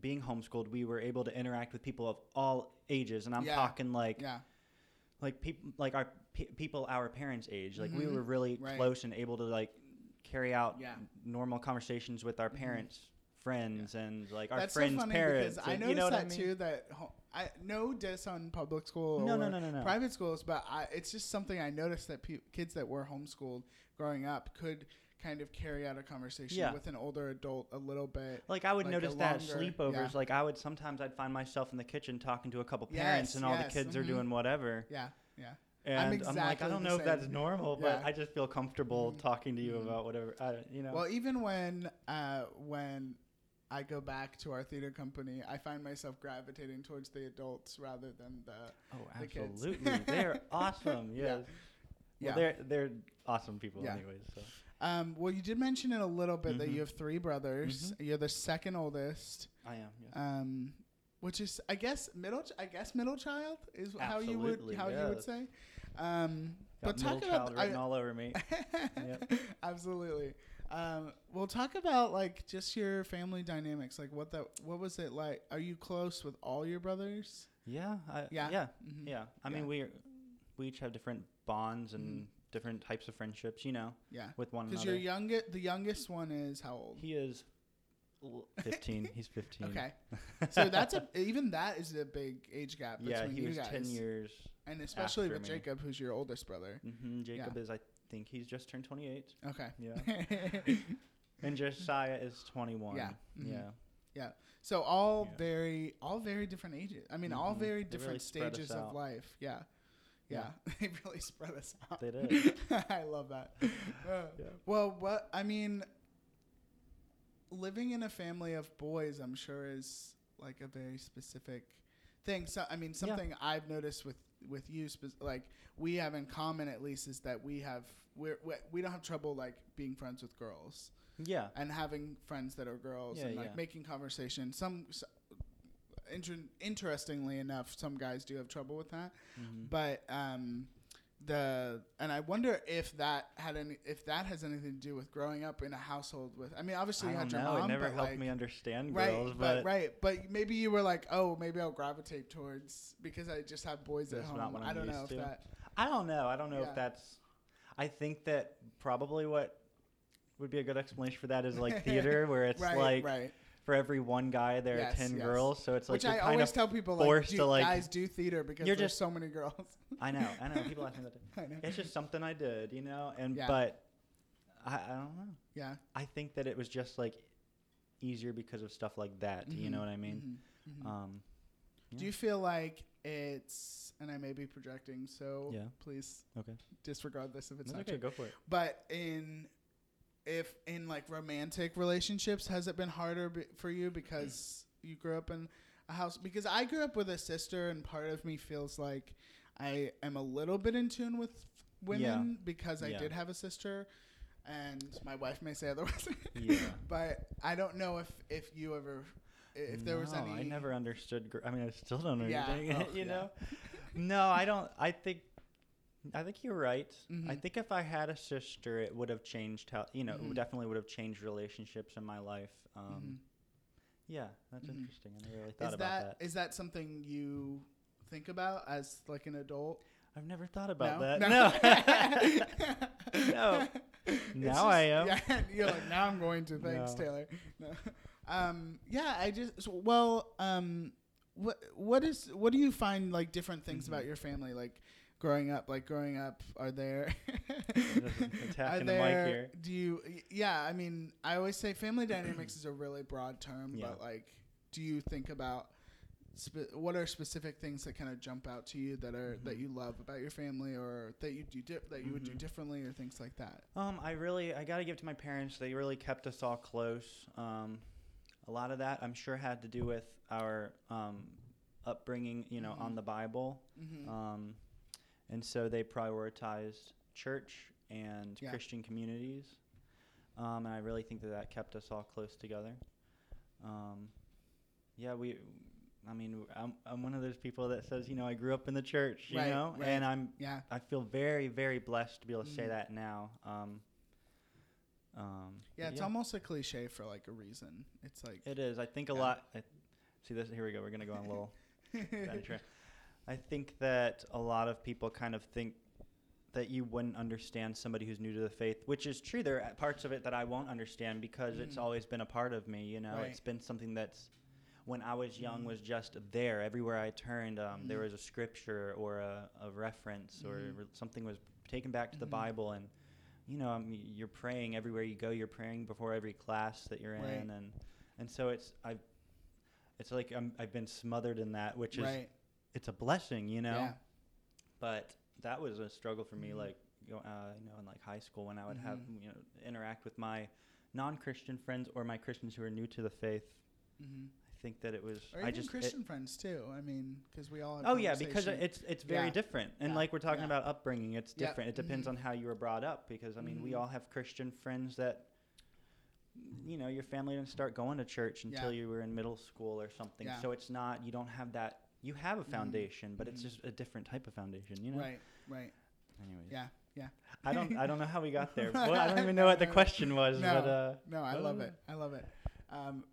S2: being homeschooled, we were able to interact with people of all ages, and I'm
S1: Yeah.
S2: talking like
S1: yeah.
S2: like people like our pe- people our parents' age. Like we
S1: Mhm.
S2: were really
S1: Right.
S2: close and able to like carry out
S1: Yeah.
S2: normal conversations with our
S1: Mhm.
S2: parents. Friends and like our
S1: That's
S2: friends'
S1: so funny
S2: parents.
S1: because I noticed
S2: you know
S1: that
S2: I mean?
S1: too. That I no diss on public school
S2: No,
S1: or
S2: no, no, no, no.
S1: private schools, but I, it's just something I noticed that pe- kids that were homeschooled growing up could kind of carry out a conversation
S2: Yeah.
S1: with an older adult a little bit.
S2: Like I would
S1: like
S2: notice that
S1: longer-
S2: sleepovers.
S1: yeah.
S2: Like I would sometimes I'd find myself in the kitchen talking to a couple
S1: Yes,
S2: parents, and all
S1: yes,
S2: the kids are
S1: mhm.
S2: doing whatever.
S1: Yeah, yeah.
S2: And I'm, like,
S1: exactly
S2: I don't
S1: the
S2: know if that's
S1: same.
S2: normal, but
S1: Yeah.
S2: I just feel comfortable
S1: Mhm.
S2: talking to you
S1: Mhm.
S2: about whatever. I, you know.
S1: Well, even when uh, when I go back to our theater company, I find myself gravitating towards the adults rather than the
S2: oh,
S1: the
S2: absolutely. they're awesome.
S1: Yeah.
S2: Yes.
S1: Yeah.
S2: Well, they're they're awesome people,
S1: Yeah.
S2: anyways. So.
S1: Um, well, you did mention it a little bit that
S2: Mhm.
S1: you have three brothers.
S2: Mm-hmm.
S1: You're the second oldest,
S2: I am. Yes.
S1: um, which is, I guess, middle. ch- I guess middle child is how you would
S2: Absolutely,
S1: how you would say. Um, but talk about
S2: child written
S1: I-
S2: all over me. Yep.
S1: absolutely. Um, well, talk about like just your family dynamics. Like what that what was it like? Are you close with all your brothers?
S2: Yeah. I,
S1: Yeah?
S2: Yeah.
S1: Mhm.
S2: Yeah. I mean, we we each have different bonds and
S1: Mhm.
S2: different types of friendships. You know,
S1: Yeah,
S2: with one
S1: because your youngest, the youngest one is how old?
S2: He is 15. He's 15.
S1: Okay, so that's a even that is a big age gap between
S2: yeah, he
S1: you
S2: was
S1: guys.
S2: 10 years.
S1: and especially with
S2: me.
S1: Jacob, who's your oldest brother.
S2: hmm Jacob is, I think, he's just turned 28.
S1: Okay.
S2: Yeah. and Josiah is 21.
S1: Yeah. Mhm.
S2: Yeah.
S1: So all
S2: Yeah.
S1: very all very different ages. I mean, all
S2: Mhm.
S1: very
S2: They
S1: different
S2: really
S1: stages of
S2: out.
S1: life. Yeah. Yeah, they really spread us out.
S2: They did.
S1: I love that. Uh,
S2: Yeah.
S1: Well, what I mean, living in a family of boys, I'm sure is like a very specific thing. So I mean, something I've noticed with with you, spe- like we have in common at least, is that we have we're, we we don't have trouble like being friends with girls
S2: Yeah.
S1: and having friends that are girls
S2: Yeah,
S1: and like
S2: yeah.
S1: making conversation. Some. s inter- interestingly enough, some guys do have trouble with that
S2: Mhm.
S1: but um the and I wonder if that had any if that has anything to do with growing up in a household with I mean obviously
S2: I
S1: you had your
S2: know.
S1: mom
S2: it never
S1: but
S2: helped
S1: like,
S2: me understand
S1: right
S2: girls,
S1: but,
S2: but
S1: right but maybe you were like oh maybe I'll gravitate towards because I just have boys at home I don't know if
S2: to.
S1: that
S2: I don't know. I don't know
S1: Yeah.
S2: if that's. I think that probably what would be a good explanation for that is like theater, where it's
S1: right
S2: like
S1: right
S2: for every one guy there
S1: Yes,
S2: are ten
S1: yes.
S2: girls, so it's like
S1: which I
S2: kind
S1: always
S2: of.
S1: tell people like,
S2: forced
S1: do,
S2: to, like-
S1: guys do theater because
S2: You're
S1: there's
S2: just-
S1: so many girls
S2: I know, I know. People ask me that. too.
S1: I know
S2: It's just something I did, you know, and
S1: Yeah.
S2: but I, I don't know.
S1: yeah
S2: I think that it was just like easier because of stuff like that. You know what I mean?
S1: mhm, mhm.
S2: Um,
S1: do you feel like it's and I may be projecting so
S2: Yeah.
S1: please
S2: okay.
S1: disregard this if it's
S2: It's
S1: not
S2: okay.
S1: true
S2: Go for it.
S1: But in if in like romantic relationships, has it been harder be- for you because you grew up in a house? Because I grew up with a sister, and part of me feels like I am a little bit in tune with women because I
S2: Yeah.
S1: did have a sister, and my wife may say otherwise.
S2: Yeah.
S1: but I don't know if if you ever if there was any.
S2: I never understood. Gr- I mean, I still don't
S1: Yeah,
S2: understand.
S1: oh,
S2: you
S1: yeah.
S2: know? No, I don't. I think. I think you're right. I
S1: Mhm.
S2: think if I had a sister, it would have changed how you know.
S1: Mhm.
S2: It definitely would have changed relationships in my life. Um,
S1: Mhm.
S2: Yeah, that's
S1: Mhm.
S2: interesting. I never really thought
S1: Is
S2: about
S1: that
S2: that.
S1: is that something you think about as like an adult?
S2: I've never thought about
S1: no?
S2: that. No. No.
S1: It's
S2: Now I am.
S1: Yeah, you're like now I'm going to. Thanks,
S2: No.
S1: Taylor. No. Um, yeah, I just so- well, um, what what is what do you find like different things
S2: Mhm.
S1: about your family like growing up? Like growing up, are there are
S2: Attacking the
S1: there?
S2: mic here.
S1: Do you? Yeah, I mean, I always say family dynamics is a really broad term,
S2: Yeah.
S1: but like, do you think about? Spe- what are specific things that kind of jump out to you that are that
S2: Mhm.
S1: you love about your family, or that you do di- that you would do
S2: Mhm.
S1: differently, or things like that?
S2: Um, I really, I gotta give it to my parents. They really kept us all close. Um, a lot of that, I'm sure, had to do with our um, upbringing, you know, on
S1: Mhm.
S2: the Bible.
S1: Mm-hmm.
S2: Um, and so they prioritized church and
S1: Yeah.
S2: Christian communities. Um, and I really think that that kept us all close together. Um, yeah, we. I mean, I'm I'm one of those people that says, you know, I grew up in the church, you
S1: Right,
S2: know,
S1: right.
S2: and I'm
S1: yeah.
S2: I feel very, very blessed to be able to say
S1: Mhm.
S2: that now. Um, um,
S1: Yeah, it's almost a cliche for like a reason. It's like
S2: It is. I think a
S1: Yeah.
S2: lot. I, see this. Here we go. We're gonna go on a little. I think that a lot of people kind of think that you wouldn't understand somebody who's new to the faith, which is true. There are parts of it that I won't understand because it's
S1: Mhm.
S2: always been a part of me. You know,
S1: Right.
S2: it's been something that's when I was young
S1: Mhm.
S2: was just there. Everywhere I turned, um, there
S1: Mhm.
S2: was a scripture or a, a reference or
S1: Mhm.
S2: re- something was taken back to the
S1: Mhm.
S2: Bible and. You know, um, you're praying everywhere you go. You're praying before every class that you're
S1: Right.
S2: in, and and so it's I've it's like I'm, I've been smothered in that, which is
S1: right.
S2: It's a blessing, you know.
S1: Yeah.
S2: But that was a struggle for me,
S1: Mhm.
S2: like you know, uh, you know, in like high school when I would have
S1: Mhm.
S2: you know interact with my non-Christian friends or my Christians who are new to the faith.
S1: Mm-hmm.
S2: I think that it was
S1: Or
S2: I just it-
S1: Christian friends too. I mean, because we all. Have
S2: Oh yeah, because it's it's very
S1: Yeah.
S2: different, and
S1: Yeah.
S2: like we're talking
S1: Yeah.
S2: about upbringing, it's different. It depends
S1: Mhm.
S2: on how you were brought up. Because I mean, we
S1: Mhm.
S2: all have Christian friends that, you know, your family didn't start going to church until
S1: Yeah.
S2: you were in middle school or something.
S1: Yeah.
S2: So it's not you don't have that. You have a
S1: Mhm.
S2: foundation, but it's
S1: Mhm.
S2: just a different type of foundation. You know.
S1: right, right.
S2: Anyways.
S1: Yeah, yeah.
S2: I don't I don't know how we got there. Well, I don't even know what the question was,
S1: no.
S2: but uh,
S1: No, I love it. I love it. Um,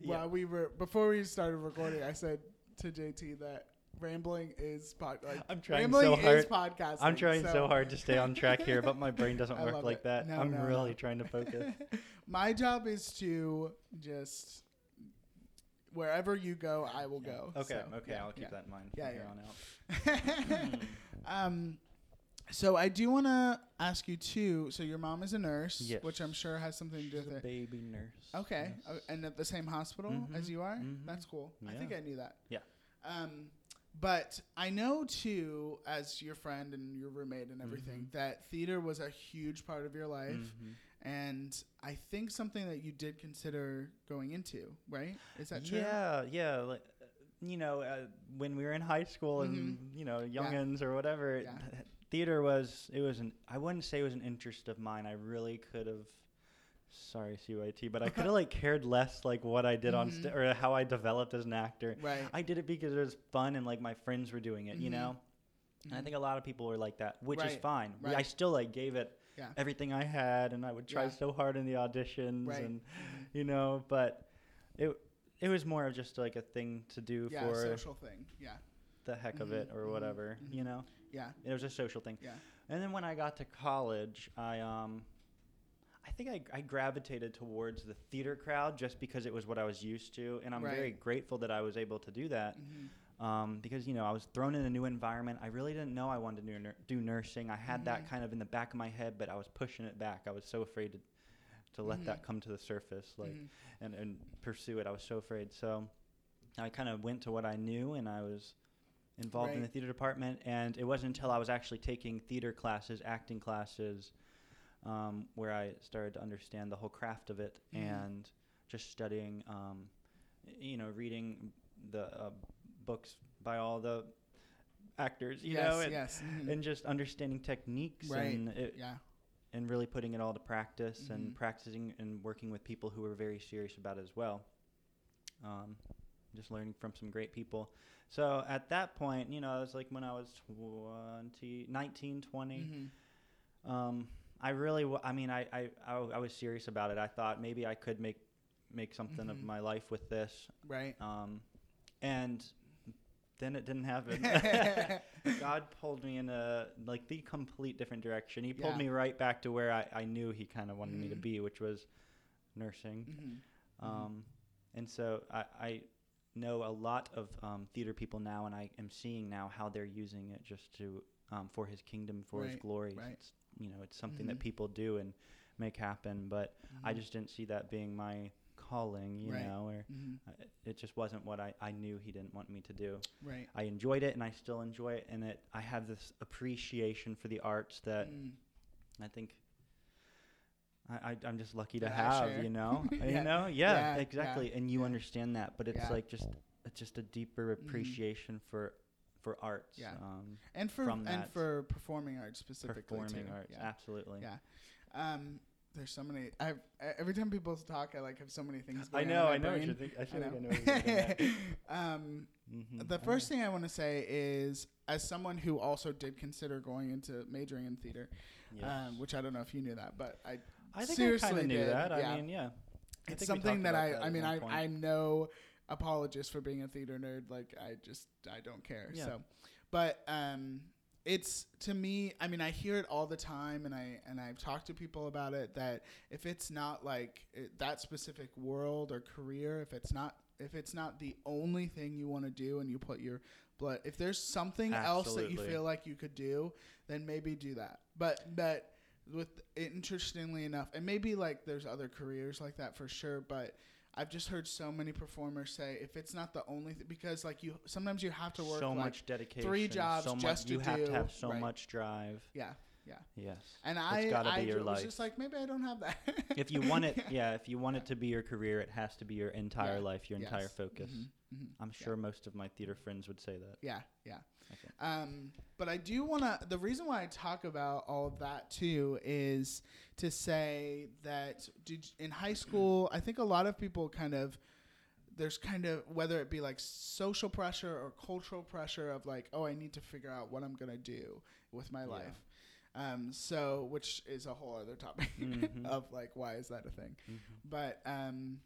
S2: Yeah.
S1: While we were before we started recording, I said to JT that rambling is pod, like
S2: I'm trying
S1: rambling
S2: so
S1: is
S2: hard.
S1: podcasting.
S2: I'm trying so hard to stay on track here, but my brain doesn't work like
S1: it.
S2: that.
S1: No,
S2: I'm
S1: no,
S2: really
S1: no.
S2: trying to focus.
S1: My job is to just wherever you go, I will go.
S2: Okay,
S1: So,
S2: okay,
S1: yeah,
S2: I'll keep
S1: yeah.
S2: that in mind
S1: Yeah,
S2: from here
S1: yeah.
S2: on out.
S1: um, so I do want to ask you too. So your mom is a nurse,
S2: Yes.
S1: which I'm sure has something to do with
S2: a
S1: it.
S2: baby nurse.
S1: Okay,
S2: yes.
S1: uh, and at the same hospital
S2: Mhm,
S1: as you are.
S2: mhm.
S1: That's cool. I think I knew that.
S2: Yeah.
S1: Um, but I know too, as your friend and your roommate and everything,
S2: Mm-hmm.
S1: that theater was a huge part of your life,
S2: Mhm.
S1: And I think something that you did consider going into. Right? Is that true?
S2: Yeah, yeah. Like, you know, uh, when we were in high school and you know, youngins or whatever,
S1: Yeah.
S2: theater was it was an I wouldn't say it was an interest of mine. I really could have. Sorry, CYT, but I could have like cared less like what I did on
S1: Mhm.
S2: st- or how I developed as an actor.
S1: Right.
S2: I did it because it was fun and like my friends were doing it, you
S1: Mhm.
S2: know. And I
S1: Mhm.
S2: think a lot of people were like that, which is fine. We- I still like gave it
S1: Yeah.
S2: everything I had, and I would try
S1: Yeah.
S2: so hard in the auditions,
S1: Right.
S2: and
S1: Mhm.
S2: you know, but it it was more of just like a thing to do
S1: Yeah,
S2: for
S1: social thing. Yeah.
S2: the heck of it or
S1: mhm,
S2: whatever,
S1: mhm.
S2: you know.
S1: Yeah.
S2: It was a social thing.
S1: Yeah.
S2: And then when I got to college, I um, I think I, I gravitated towards the theater crowd just because it was what I was used to, and I'm
S1: Right.
S2: very grateful that I was able to do that. Um, because you know I was thrown in a new environment. I really didn't know I wanted to do, do nursing. I had that
S1: Mhm.
S2: kind of in the back of my head, but I was pushing it back. I was so afraid to, to let
S1: Mhm.
S2: that come to the surface, like
S1: Mhm.
S2: and, and pursue it. I was so afraid. So I kind of went to what I knew, and I was involved in the theater department. And it wasn't until I was actually taking theater classes, acting classes, um, where I started to understand the whole craft of it,
S1: Mhm.
S2: and just studying, um, you know, reading the uh, books by all the actors, you
S1: yes.
S2: know, and,
S1: yes. mhm.
S2: and just understanding techniques
S1: Right.
S2: and it,
S1: yeah.
S2: and really putting it all to practice
S1: Mhm.
S2: and practicing and working with people who were very serious about it as well. Um, just learning from some great people. So at that point, you know, it was like when I was 20, 19, 20.
S1: Mhm.
S2: Um, I really, w- I mean, I, I, I, w- I was serious about it. I thought maybe I could make, make something of
S1: Mhm.
S2: my life with this.
S1: Right.
S2: Um, and then it didn't happen. God pulled me in a like the complete different direction. He pulled
S1: Yeah.
S2: me right back to where I, I knew he kind of wanted me to
S1: Mhm.
S2: be, which was nursing.
S1: Mhm.
S2: Um, and so I, I know a lot of um, theater people now, and I am seeing now how they're using it just to um, for His kingdom, for His glory.
S1: right.
S2: It's, you know, it's something
S1: Mhm.
S2: that people do and make happen. But I
S1: Mhm.
S2: just didn't see that being my calling, you
S1: Right.
S2: know, or
S1: Mhm.
S2: uh, it just wasn't what I, I knew He didn't want me to do.
S1: Right.
S2: I enjoyed it and I still enjoy it and it I have this appreciation for the arts that
S1: Mm.
S2: I think I, I I'm just lucky to
S1: I
S2: have,
S1: share.
S2: you know?
S1: Yeah.
S2: You know? Yeah,
S1: Yeah, yeah,
S2: exactly. And you
S1: yeah.
S2: understand that, but it's
S1: Yeah.
S2: like just it's just a deeper appreciation for for arts.
S1: Yeah.
S2: Um,
S1: and for and for performing arts specifically
S2: performing
S1: too.
S2: arts.
S1: Yeah.
S2: Absolutely.
S1: Yeah. Um, there's so many. E- every time people talk, I like have so many things.
S2: I know,
S1: on
S2: I know what
S1: brain.
S2: think. I feel like I know
S1: know.
S2: you're getting at.
S1: um,
S2: Mhm.
S1: the first
S2: know.
S1: thing I want to say is, as someone who also did consider going into majoring in theater,
S2: Yes.
S1: um, which I don't know if you knew that, but I
S2: I think I
S1: seriously
S2: kind of knew
S1: did,
S2: that.
S1: yeah.
S2: I mean, yeah. I
S1: it's something that I
S2: about
S1: I mean I
S2: point.
S1: I'm no apologist for being a theater nerd. Like I just I don't care.
S2: Yeah.
S1: So, but um, it's to me. I mean, I hear it all the time, and I and I've talked to people about it. That if it's not like it, that specific world or career, if it's not if it's not the only thing you want to do, and you put your blood, if there's something else that you feel like you could do, then maybe do that. But but with interestingly enough, and maybe like there's other careers like that for sure, but I've just heard so many performers say if it's not the only th- because like you sometimes you have to work
S2: so
S1: like,
S2: much dedication.
S1: three jobs
S2: so much,
S1: just to
S2: you have to have so
S1: right.
S2: much drive.
S1: yeah yeah,
S2: Yes.
S1: and I
S2: gotta be
S1: I
S2: your
S1: was
S2: life.
S1: just like maybe I don't have that
S2: if you want it, yeah, if you want it to be your career, it has to be your entire
S1: Yeah.
S2: life, your entire
S1: Yes.
S2: focus.
S1: Mhm, mhm.
S2: I'm
S1: Yeah.
S2: sure most of my theater friends would say that.
S1: Yeah, yeah.
S2: Okay.
S1: Um, but I do want to. The reason why I talk about all of that too is to say that did, in high school, I think a lot of people kind of there's kind of whether it be like social pressure or cultural pressure of like, oh, I need to figure out what I'm gonna do with my
S2: Yeah.
S1: life. Um, so which is a whole other topic
S2: Mhm.
S1: of like why is that a thing?
S2: Mhm.
S1: but um,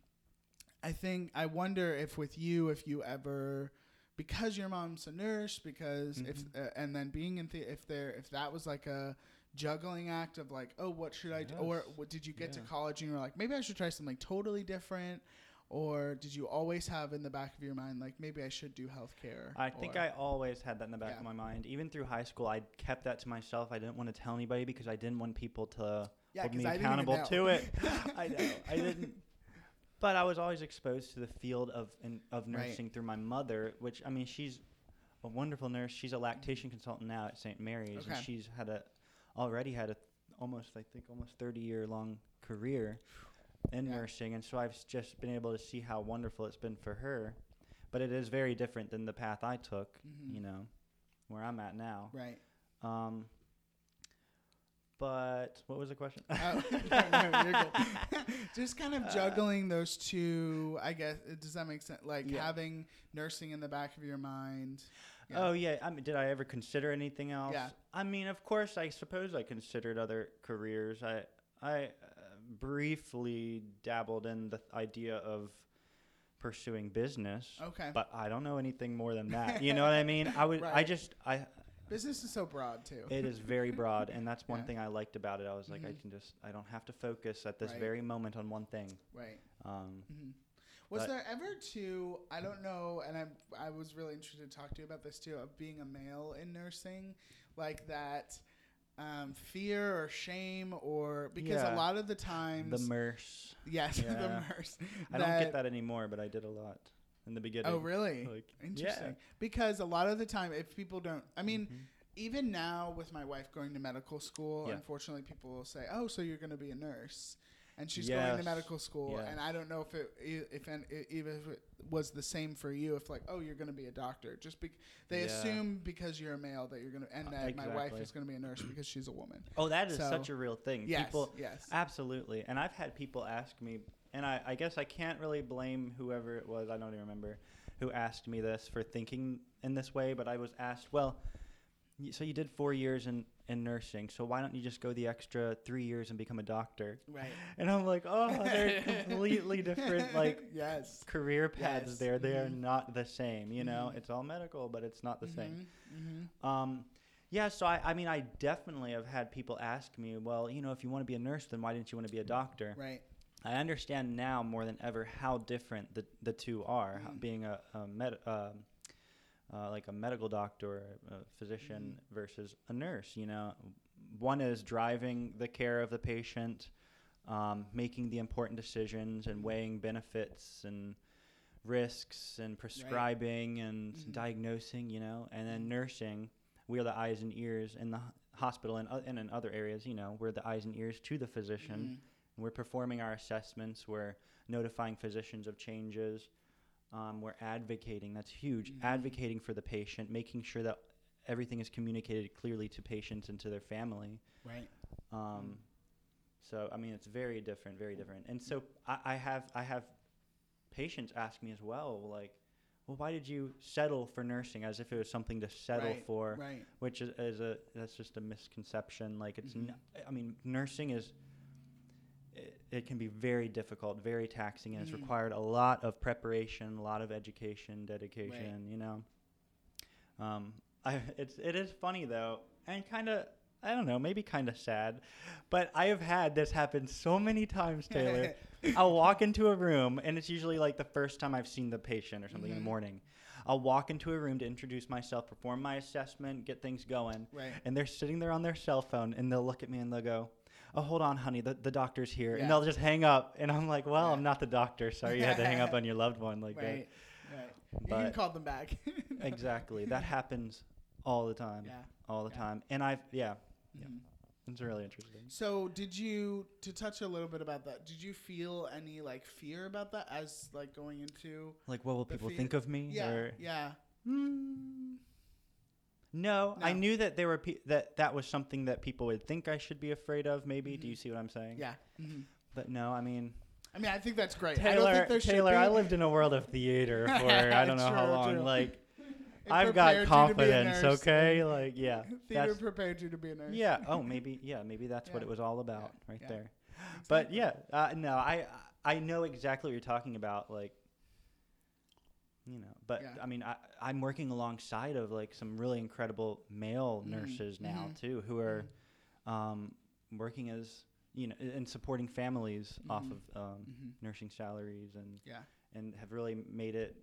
S1: I think I wonder if with you, if you ever, because your mom's a nurse, because if
S2: Mm-hmm.
S1: uh, and then being in the if there if that was like a juggling act of like oh what should I do or what, did you get to college and you were like maybe I should try something totally different or did you always have in the back of your mind like maybe I should do healthcare
S2: I think I always had that in the back
S1: Yeah.
S2: of my mind. Even through high school, I kept that to myself. I didn't want to tell anybody because I didn't want people to
S1: yeah,
S2: hold me
S1: I
S2: accountable to it. I know. I didn't. But I was always exposed to the field of in, of
S1: Right.
S2: nursing through my mother, which I mean, she's a wonderful nurse. She's a lactation consultant now at St. Mary's,
S1: Okay.
S2: and she's had a already had a almost I think almost 30 year long career in
S1: Yeah.
S2: nursing, and so I've just been able to see how wonderful it's been for her. But it is very different than the path I took,
S1: Mhm.
S2: you know, where I'm at now.
S1: Right.
S2: Um, but what was the question?
S1: Oh, no, no, you're good. Just kind of juggling those two, I guess. uh, Does that make sense? Like
S2: Yeah.
S1: having nursing in the back of your mind. Yeah.
S2: Oh yeah. I mean, did I ever consider anything else?
S1: Yeah.
S2: I mean, of course, I suppose I considered other careers. I I uh, briefly dabbled in the idea of pursuing business,
S1: Okay.
S2: but I don't know anything more than that. You know what I mean? I would. I just. I.
S1: Business is so broad too.
S2: It is very broad, and that's one
S1: Yeah.
S2: thing I liked about it. I was like, I
S1: Mhm.
S2: can just. I don't have to focus at this
S1: Right.
S2: very moment on one thing.
S1: right.
S2: Um,
S1: hmm Was there ever two? I don't know, and I I was really interested to talk to you about this too of being a male in nursing, like that um, fear or shame or because
S2: Yeah.
S1: a lot of the times
S2: the murse.
S1: yes
S2: Yeah.
S1: the murse.
S2: I don't get that anymore, but I did a lot in the beginning.
S1: Oh really?
S2: Like,
S1: Interesting. Because a lot of the time, if people don't, I mean,
S2: Mhm.
S1: even now with my wife going to medical school,
S2: Yeah.
S1: unfortunately, people will say, "Oh, so you're going to be a nurse," and she's going to medical school.
S2: Yes.
S1: And I don't know if it, if an, i- even if it was the same for you, if like, "Oh, you're going to be a doctor," just be, they
S2: Yeah.
S1: assume because you're a male that you're going to, and that my wife is going to be a nurse because she's a woman.
S2: Oh, that is
S1: So-
S2: such a real thing.
S1: Yes,
S2: People,
S1: yes,
S2: absolutely. And I've had people ask me, and I, I guess I can't really blame whoever it was. I don't even remember who asked me this for thinking in this way. But I was asked, well, y- so you did four years in in nursing, so why don't you just go the extra three years and become a doctor?
S1: right.
S2: And I'm like, oh, they're completely different, like
S1: yes,
S2: career paths.
S1: Yes.
S2: There, they are
S1: Mhm.
S2: not the same. You know,
S1: Mhm.
S2: it's all medical, but it's not the same.
S1: hmm
S2: Um, yeah, so I, I mean, I definitely have had people ask me, well, you know, if you want to be a nurse, then why didn't you want to be a doctor?
S1: Right.
S2: I understand now more than ever how different the, the two are. how
S1: Mm.
S2: Being a, a med, um, uh, like a medical doctor, a physician
S1: Mm-hmm.
S2: versus a nurse. You know, one is driving the care of the patient, um, making the important decisions, and weighing benefits and risks, and prescribing and
S1: Mhm.
S2: diagnosing. You know, and then
S1: Mhm.
S2: nursing, we are the eyes and ears in the hospital and, o- and in other areas. You know, we're the eyes and ears to the physician. We're performing our assessments. We're notifying physicians of changes. Um, we're advocating. That's huge.
S1: Mhm.
S2: Advocating for the patient, making sure that everything is communicated clearly to patients and to their family.
S1: Right.
S2: Um, so I mean, it's very different, very different. And so I, I have I have patients ask me as well, like, well, why did you settle for nursing as if it was something to settle
S1: Right,
S2: for?
S1: Right.
S2: which is, is a that's just a misconception. Like it's,
S1: Mhm.
S2: n- I mean, nursing is. It, can be very difficult, very taxing, and
S1: Mhm.
S2: it's required a lot of preparation, a lot of education, dedication. You know, um, I it's it is funny though, and kind of I don't know, maybe kind of sad, but I have had this happen so many times, Taylor. I'll walk into a room, and it's usually like the first time I've seen the patient or something in
S1: Mhm.
S2: the morning. I'll walk into a room to introduce myself, perform my assessment, get things going,
S1: right.
S2: and they're sitting there on their cell phone, and they'll look at me and they'll go, "Oh, hold on, honey, the, the doctor's here,"
S1: Yeah.
S2: and they'll just hang up, and I'm like, "Well,
S1: Yeah.
S2: I'm not the doctor. Sorry, you had to hang up on your loved one like
S1: right. Right. You can call them back.
S2: that." Exactly, that happens all the time,
S1: Yeah.
S2: all the time, and I've yeah, Yeah.
S1: Mhm.
S2: it's really interesting.
S1: So, did you to touch a little bit about that? Did you feel any like fear about that as like going into?
S2: Like, what will people
S1: fear-
S2: think of me?
S1: Yeah.
S2: or-
S1: Yeah.
S2: Mm, no, I knew that there were pe- that that was something that people would think I should be afraid of. Maybe. Do
S1: Mhm.
S2: you see what I'm saying?
S1: Yeah. hmm
S2: But no, I mean,
S1: I mean, I think that's great. I don't
S2: Taylor, Taylor. I lived in a world of theater for I don't know how long.
S1: true.
S2: Like,
S1: It
S2: I've got
S1: prepared you to be a
S2: confidence. Okay, like, yeah,
S1: Theater prepared you to be a nurse.
S2: yeah. Oh, maybe yeah, maybe that's what it was all about right
S1: yeah.
S2: there. But yeah, uh, no, I I know exactly what you're talking about. Like, you know, but
S1: Yeah.
S2: I mean, I I'm working alongside of like some really incredible male
S1: Mhm,
S2: nurses now
S1: mhm,
S2: too, who are um, working as you know and supporting families off
S1: Mhm.
S2: of um,
S1: hmm
S2: nursing salaries and
S1: Yeah.
S2: and have really made it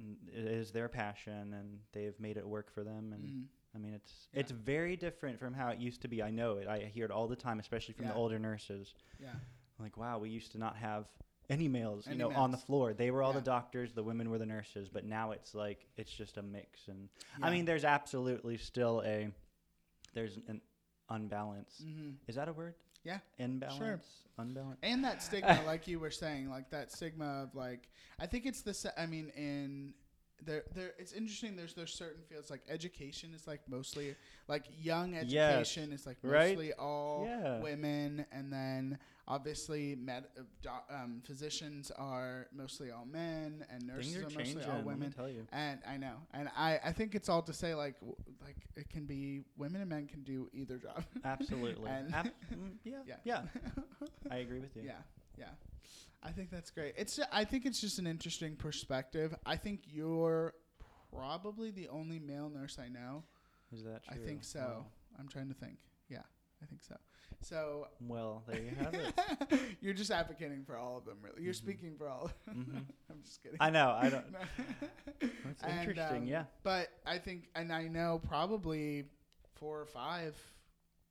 S2: mm, it is their passion and they've made it work for them and
S1: Mhm.
S2: I mean it's
S1: Yeah.
S2: it's very different from how it used to be. I know it. I hear it all the time, especially from
S1: Yeah.
S2: the older nurses.
S1: Yeah.
S2: Like, wow, we used to not have any males, you
S1: Any
S2: know, on the floor. They were all
S1: Yeah.
S2: the doctors, the women were the nurses, but now it's like it's just a mix. And I mean, there's absolutely still a there's an unbalance.
S1: hmm
S2: Is that a word?
S1: Yeah.
S2: Imbalance. Unbalance.
S1: and that stigma like you were saying like that stigma of like i think it's the i mean in there there it's interesting there's there's certain fields like education is like mostly like young
S2: Yes.
S1: education is like
S2: Right?
S1: mostly all
S2: Yeah.
S1: women and then obviously med uh, um, physicians are mostly all men and nurses
S2: are
S1: are mostly all women and I know, and I, I think it's all to say like w- like it can be women and men can do either job.
S2: Absolutely.
S1: And-
S2: Ab- mm, yeah.
S1: Yeah.
S2: Yeah. I agree with you.
S1: Yeah, yeah. I think that's great. It's I think it's just an interesting perspective. I think you're probably the only male nurse I know.
S2: Is that true?
S1: I think so.
S2: Wow.
S1: I'm trying to think. Yeah, I think so. So
S2: Well, there you have it.
S1: you're just advocating for all of them, really. You're
S2: Mhm.
S1: speaking for all. Of them.
S2: Mhm.
S1: I'm just kidding.
S2: I know. I don't. That's
S1: And,
S2: interesting.
S1: um,
S2: yeah.
S1: But I think, and I know probably four or five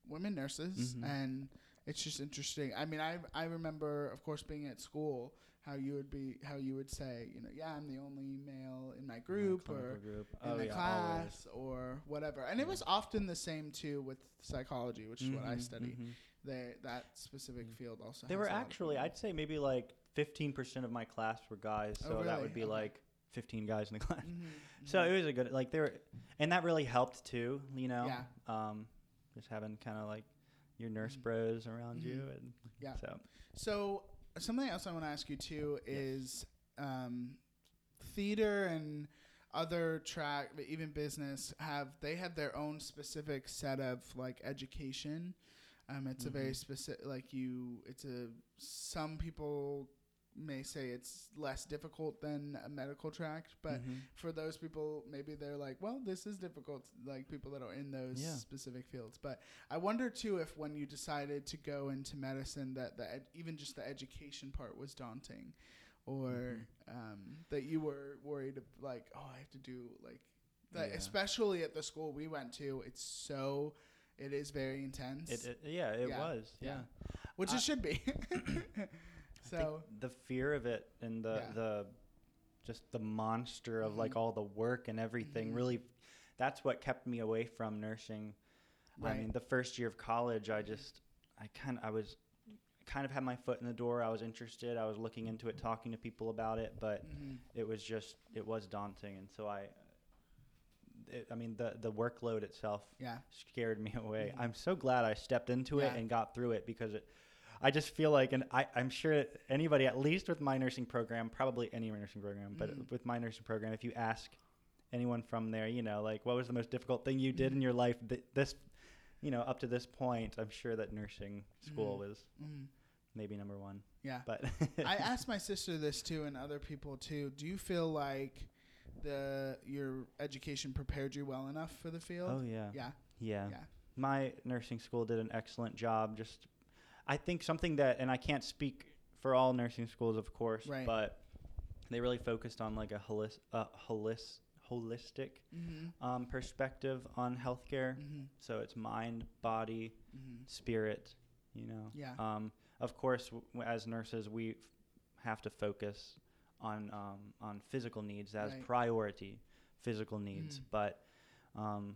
S1: women nurses,
S2: Mhm.
S1: and it's just interesting. I mean, I I remember, of course, being at school, how you would be, how you would say, you know, yeah, I'm the only male in my group or
S2: group.
S1: in
S2: oh,
S1: the
S2: yeah,
S1: class or whatever. And it was often the same too with psychology, which is what I
S2: Mhm,
S1: study.
S2: mhm.
S1: They, that specific
S2: Mhm.
S1: field also.
S2: There were actually. I'd say maybe like 15% of my class were guys,
S1: Oh,
S2: so that would be
S1: Okay.
S2: like 15 guys in the class.
S1: Mhm,
S2: So
S1: mhm.
S2: it was a good, like, there, were, and that really helped too, you know?
S1: Yeah.
S2: Um, just having kind of like your nurse
S1: Mhm.
S2: bros around you.
S1: Mhm.
S2: And
S1: Yeah.
S2: So,
S1: So something else I want to ask you too is um, theater and other track, but even business have they have their own specific set of like education. Um, it's a very
S2: Mhm.
S1: specific like you. It's a some people may say it's less difficult than a medical track, but
S2: mhm.
S1: for those people maybe they're like well this is difficult like people that are in those
S2: Yeah.
S1: specific fields but i wonder too if when you decided to go into medicine that the ed- even just the education part was daunting or
S2: Mm-hmm.
S1: um, that you were worried of like oh i have to do like that
S2: Yeah.
S1: especially at the school we went to it's so it is very intense
S2: it, it, yeah, it
S1: Yeah.
S2: was.
S1: Yeah. Which
S2: I-
S1: it should be so
S2: the fear of it and the
S1: Yeah.
S2: the just the monster of like
S1: Mhm.
S2: all the work and everything
S1: Mhm.
S2: really that's what kept me away from nursing
S1: Right.
S2: i mean the first year of college i just i kind of i was kind of had my foot in the door i was interested i was looking into it talking to people about it but
S1: mhm,
S2: it was just it was daunting and so i it, i mean the the workload itself
S1: yeah
S2: scared me away.
S1: Mhm.
S2: I'm so glad I stepped into
S1: Yeah.
S2: it and got through it because it, I just feel like, and I, I'm sure anybody, at least with my nursing program, probably any nursing program, but
S1: Mhm.
S2: with my nursing program, if you ask anyone from there, you know, like what was the most difficult thing you did in your life, th- this, you know, up to this point, I'm sure that nursing school
S1: Mhm.
S2: was
S1: mhm,
S2: maybe number one.
S1: yeah
S2: But
S1: I asked my sister this too, and other people too. Do you feel like the your education prepared you well enough for the field?
S2: oh yeah.
S1: yeah,
S2: yeah,
S1: yeah.
S2: my nursing school did an excellent job. Just, I think something that, and I can't speak for all nursing schools, of course,
S1: Right.
S2: but they really focused on like a holistic, uh, holis, holistic
S1: Mm-hmm.
S2: um, perspective on healthcare.
S1: Mm-hmm.
S2: So it's mind, body,
S1: Mm-hmm.
S2: spirit. You know.
S1: Yeah.
S2: Um, of course, w- as nurses, we f- have to focus on um, on physical needs as
S1: Right.
S2: priority, physical needs.
S1: Mm.
S2: But um,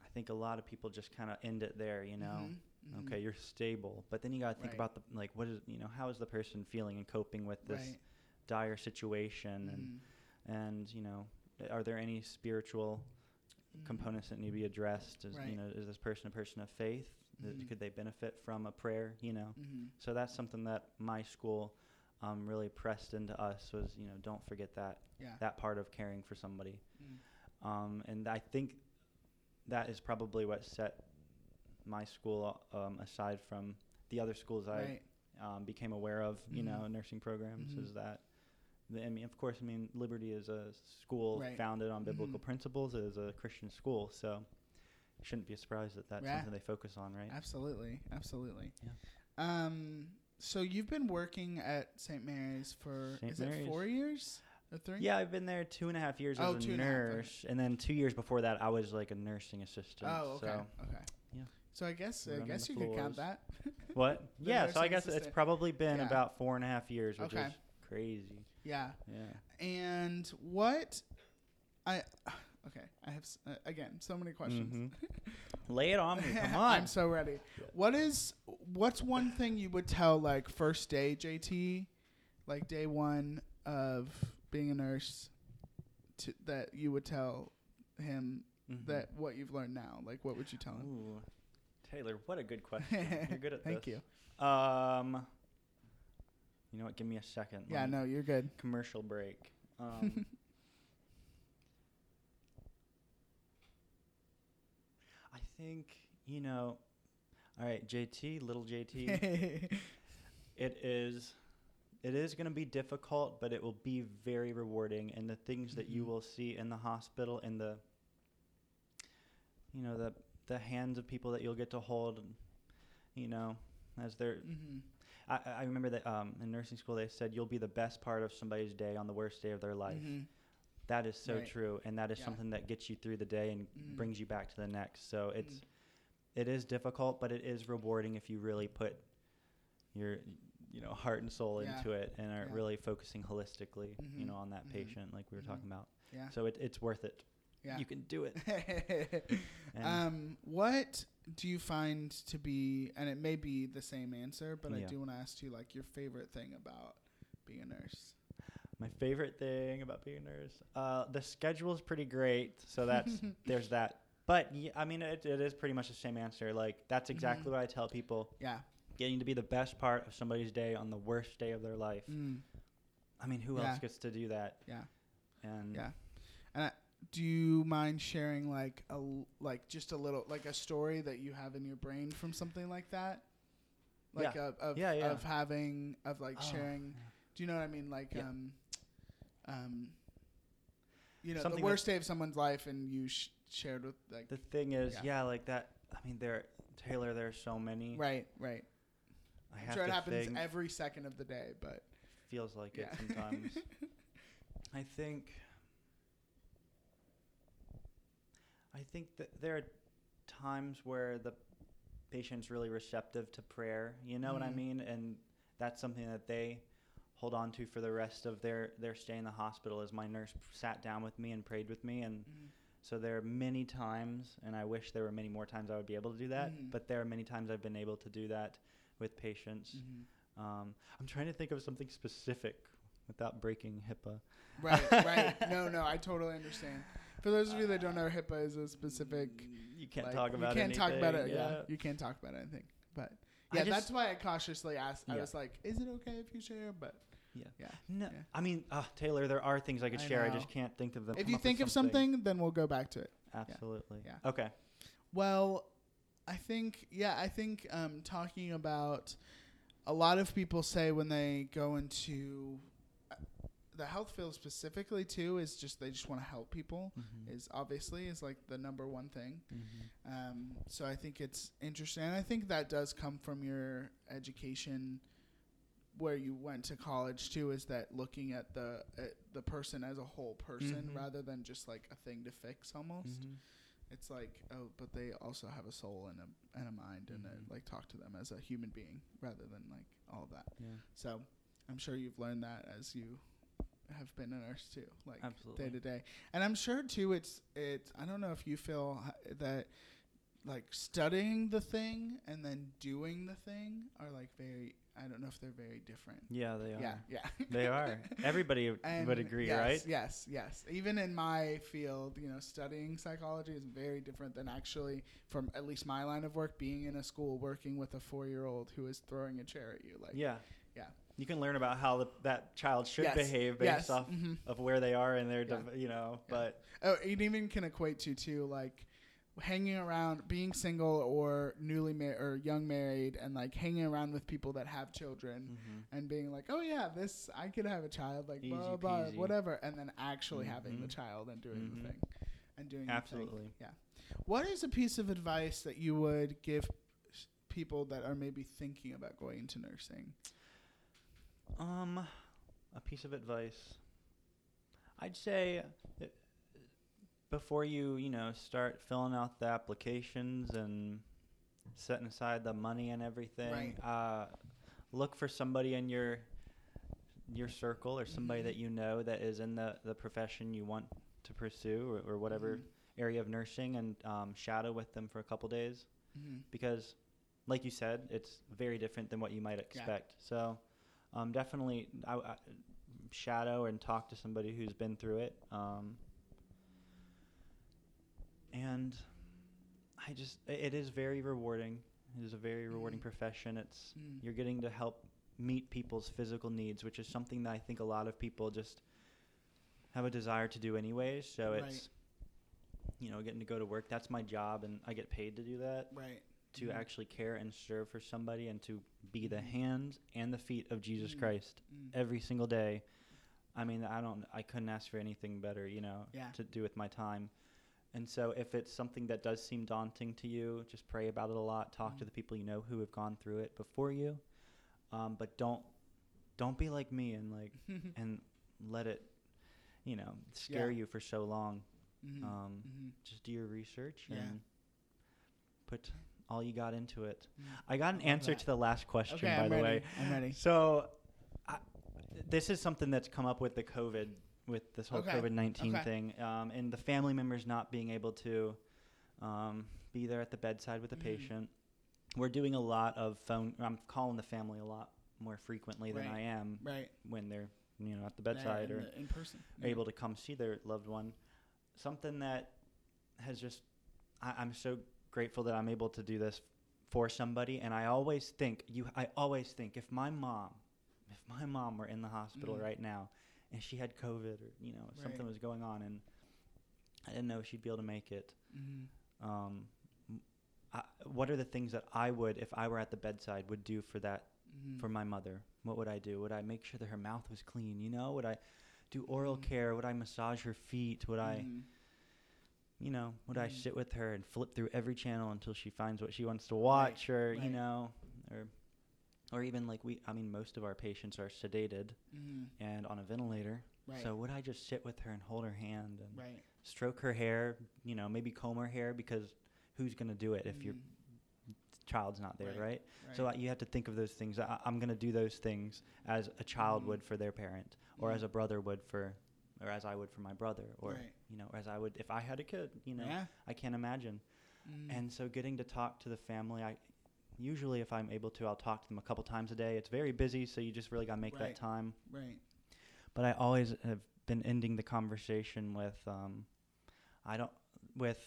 S2: I think a lot of people just kind of end it there. You know.
S1: Mhm.
S2: Okay, you're stable, but then you got to think
S1: Right.
S2: about the like, what is you know, how is the person feeling and coping with this
S1: Right.
S2: dire situation, and
S1: Mhm.
S2: and you know, are there any spiritual
S1: Mhm.
S2: components that need to be addressed? Is
S1: Right.
S2: you know, is this person a person of faith? Th-
S1: Mhm.
S2: Could they benefit from a prayer? You know,
S1: Mhm.
S2: so that's something that my school um, really pressed into us was you know, don't forget that
S1: Yeah.
S2: that part of caring for somebody.
S1: Mm.
S2: Um, and I think that is probably what set my school um, aside from the other schools I um, became aware of, you
S1: Mhm.
S2: know, nursing programs.
S1: Mhm.
S2: Is that the- I mean, of course, I mean, Liberty is a school
S1: Right.
S2: founded on biblical
S1: Mhm.
S2: principles. It is a Christian school, so you shouldn't be surprised that that's
S1: Yeah.
S2: something they focus on, right?
S1: Absolutely. Absolutely.
S2: Yeah.
S1: Um. So you've been working at St. Mary's for
S2: St.
S1: is it four years or three?
S2: Yeah, I've been there two and a half years
S1: Oh,
S2: as a
S1: and a
S2: nurse, and then two years before that, I was like a nursing assistant.
S1: Oh, okay.
S2: So
S1: okay.
S2: Yeah.
S1: So I guess I guess
S2: the
S1: you could count that.
S2: What? Yeah, so I
S1: nursing
S2: guess it's probably been
S1: Yeah.
S2: about four and a half years, which
S1: Okay.
S2: is crazy.
S1: Yeah.
S2: Yeah.
S1: And what I okay, I have uh, again so many questions.
S2: Mhm. Lay it on me. Come on.
S1: I'm so ready. What is what's one thing you would tell like first day JT, like day one of being a nurse, to, that you would tell him
S2: Mhm.
S1: that what you've learned now? Like what would you tell him?
S2: Ooh, Taylor, what a good question. You're good at
S1: Thank
S2: this.
S1: Thank you.
S2: Um, you know what? Give me a second.
S1: Yeah, no, you're good.
S2: Commercial break. Um, I think you know. All right, JT, little JT. it is it is going to be difficult but it will be very rewarding and the things that you
S1: Mhm.
S2: will see in the hospital in the you know the the hands of people that you'll get to hold and, you know as they're
S1: hmm
S2: I, I remember that um, in nursing school they said you'll be the best part of somebody's day on the worst day of their life
S1: hmm
S2: that is so
S1: Right.
S2: true and that is
S1: Yeah.
S2: something that gets you through the day and
S1: Mhm.
S2: brings you back to the next so it's
S1: Mm.
S2: it is difficult but it is rewarding if you really put your you know heart and soul
S1: Yeah.
S2: into it and are
S1: Yeah.
S2: really focusing holistically you
S1: Mhm.
S2: know on that
S1: Mhm.
S2: patient like we were talking about
S1: Yeah.
S2: so it, it's worth it
S1: Yeah.
S2: you can do it
S1: um, what do you find to be, and it may be the same answer, but I do want to ask you, like, your favorite thing about being a nurse?
S2: my favorite thing about being a nurse uh, the schedule is pretty great so that's there's that but I mean it, it is pretty much the same answer like that's exactly
S1: Mhm.
S2: what i tell people
S1: Yeah.
S2: getting to be the best part of somebody's day on the worst day of their life
S1: Mm,
S2: i mean who
S1: Yeah.
S2: else gets to do that
S1: yeah.
S2: and
S1: Yeah. Do you mind sharing, like, a like just a little, like, a story that you have in your brain from something like that? Like
S2: Yeah.
S1: of of,
S2: Yeah, yeah.
S1: of having of like
S2: Oh,
S1: sharing. Do you know what I mean? Like
S2: Yeah.
S1: um, um, you know,
S2: Something
S1: the worst day of someone's life, and you sh- shared with like
S2: The thing is,
S1: Yeah.
S2: like that. I mean, there, Taylor. There's so many.
S1: right, right.
S2: I
S1: I'm
S2: have
S1: sure it happens every second of the day, but
S2: feels like it sometimes. I think. I think that there are times where the patient's really receptive to prayer. You know what I
S1: Mhm.
S2: mean, and that's something that they hold on to for the rest of their their stay in the hospital. As my nurse sat down with me and prayed with me, and
S1: Mhm.
S2: So there are many times, and I wish there were many more times I would be able to do that.
S1: Mhm.
S2: But there are many times I've been able to do that with patients.
S1: Mhm.
S2: Um, I'm trying to think of something specific without breaking HIPAA.
S1: right, right. No, no, I totally understand. For those of you that don't know, HIPAA is a specific.
S2: You can't
S1: like,
S2: talk about
S1: You can't talk about it.
S2: anything,
S1: Yeah. you can't talk about anything. But yeah,
S2: just-
S1: that's why I cautiously asked. I was like, "Is it okay if you share?" But
S2: Yeah.
S1: yeah.
S2: No,
S1: Yeah.
S2: I mean, uh, Taylor, there are things I could
S1: I
S2: share. I just can't think of them.
S1: If you think of something, then we'll go back to it.
S2: absolutely.
S1: Yeah.
S2: Okay.
S1: Well, I think yeah, I think um, talking about a lot of people say when they go into the health field specifically too is just they just want to help people
S2: Mhm.
S1: is obviously is like the number one thing.
S2: Mhm.
S1: Um, so I think it's interesting, and I think that does come from your education, where you went to college too. Is that looking at the at the person as a whole person
S2: Mhm.
S1: rather than just like a thing to fix almost.
S2: Mhm.
S1: It's like oh, but they also have a soul and a and a mind, and a, like talk to them as a human being rather than like all of that.
S2: Yeah.
S1: So I'm sure you've learned that as you have been a nurse too, like
S2: Absolutely.
S1: day to day. And I'm sure too, it's it's. I don't know if you feel that like studying the thing and then doing the thing are like very. I don't know if they're very different.
S2: Yeah, they are.
S1: Yeah, yeah.
S2: They are. Everybody
S1: And
S2: would agree,
S1: yes,
S2: right?
S1: Yes, yes. Even in my field, you know, studying psychology is very different than actually, from at least my line of work, being in a school working with a four-year-old who is throwing a chair at you. Like,
S2: yeah.
S1: Yeah.
S2: You can learn about how the, that child should
S1: Yes,
S2: behave based
S1: yes,
S2: off
S1: mhm.
S2: of where they are and their,
S1: Yeah.
S2: dev- you know,
S1: Yeah.
S2: but
S1: Oh, it even can equate to too, like hanging around, being single or newly married or young married, and like hanging around with people that have children,
S2: Mhm.
S1: and being like, oh yeah, this I could have a child, like blah
S2: Easy
S1: blah, blah
S2: peasy.
S1: whatever, and then actually having the child and doing the thing, and doing the
S2: Absolutely.
S1: thing. Yeah. What is a piece of advice that you would give s- people that are maybe thinking about going into nursing?
S2: Um, a piece of advice. I'd say before you, you know, start filling out the applications and setting aside the money and everything.
S1: Right.
S2: Uh, look for somebody in your your circle or somebody
S1: Mhm.
S2: that you know that is in the, the profession you want to pursue or, or whatever
S1: Mhm.
S2: area of nursing and um, shadow with them for a couple days
S1: Mhm.
S2: because like you said it's very different than what you might expect so um, definitely I, I, shadow and talk to somebody who's been through it um, and i just it is very rewarding it is a very rewarding
S1: Mhm.
S2: profession it's
S1: Mm.
S2: you're getting to help meet people's physical needs which is something that i think a lot of people just have a desire to do anyways so
S1: Right.
S2: it's you know getting to go to work that's my job and i get paid to do that
S1: Right.
S2: To
S1: Mhm.
S2: actually care and serve for somebody and to be the
S1: Mhm.
S2: hands and the feet of Jesus
S1: Mhm.
S2: Christ
S1: Mm.
S2: every single day. I mean, I don't I couldn't ask for anything better, you know,
S1: Yeah.
S2: to do with my time. And so if it's something that does seem daunting to you, just pray about it a lot, talk to the people you know who have gone through it before you. Um, but don't don't be like me and like and let it you know, scare
S1: Yeah.
S2: you for so long.
S1: Mhm.
S2: Um,
S1: Mhm.
S2: just do your research
S1: Yeah.
S2: and put all you got into it.
S1: Mm.
S2: I got an answer to the last question,
S1: Okay,
S2: by
S1: I'm
S2: the
S1: ready.
S2: way.
S1: I'm ready.
S2: So, I, this is something that's come up with the COVID, with this whole
S1: Okay,
S2: COVID nineteen
S1: okay.
S2: thing, um, and the family members not being able to um, be there at the bedside with the
S1: Mhm.
S2: patient. We're doing a lot of phone. I'm calling the family a lot more frequently than I am
S1: Right.
S2: when they're you know at the bedside
S1: in
S2: or
S1: the- in person.
S2: are able to come see their loved one. Something that has just, I, I'm so grateful that I'm able to do this for somebody. And I always think, you, I always think if my mom, if my mom were in the hospital
S1: Mm.
S2: right now and she had COVID or, you know, something was going on and I didn't know if she'd be able to make it.
S1: Mhm.
S2: Um, I, what are the things that I would, if I were at the bedside, would do for that
S1: Mhm.
S2: for my mother? What would I do? Would I make sure that her mouth was clean? You know, would I do oral
S1: Mhm.
S2: care? Would I massage her feet? Would I. you know, would I
S1: Mhm.
S2: sit with her and flip through every channel until she finds what she wants to watch, or you know, or, or even like we, I mean, most of our patients are sedated
S1: Mhm.
S2: and on a ventilator.
S1: Right.
S2: So would I just sit with her and hold her hand and
S1: right.
S2: stroke her hair? You know, maybe comb her hair because who's gonna do it if your
S1: Mhm.
S2: child's not there,
S1: Right.
S2: right?
S1: Right.
S2: So uh, you have to think of those things. I, I'm going to do those things as a child
S1: Mhm.
S2: would for their parent, or
S1: Mhm.
S2: as a brother would for, or as I would for my brother, or
S1: Right.
S2: you know, as I would if I had a kid. You know,
S1: Yeah.
S2: I can't imagine.
S1: Mhm.
S2: And so getting to talk to the family, I usually if I'm able to, I'll talk to them a couple times a day. It's very busy, so you just really got to make
S1: Right.
S2: that time.
S1: right.
S2: But I always have been ending the conversation with, um, I don't with.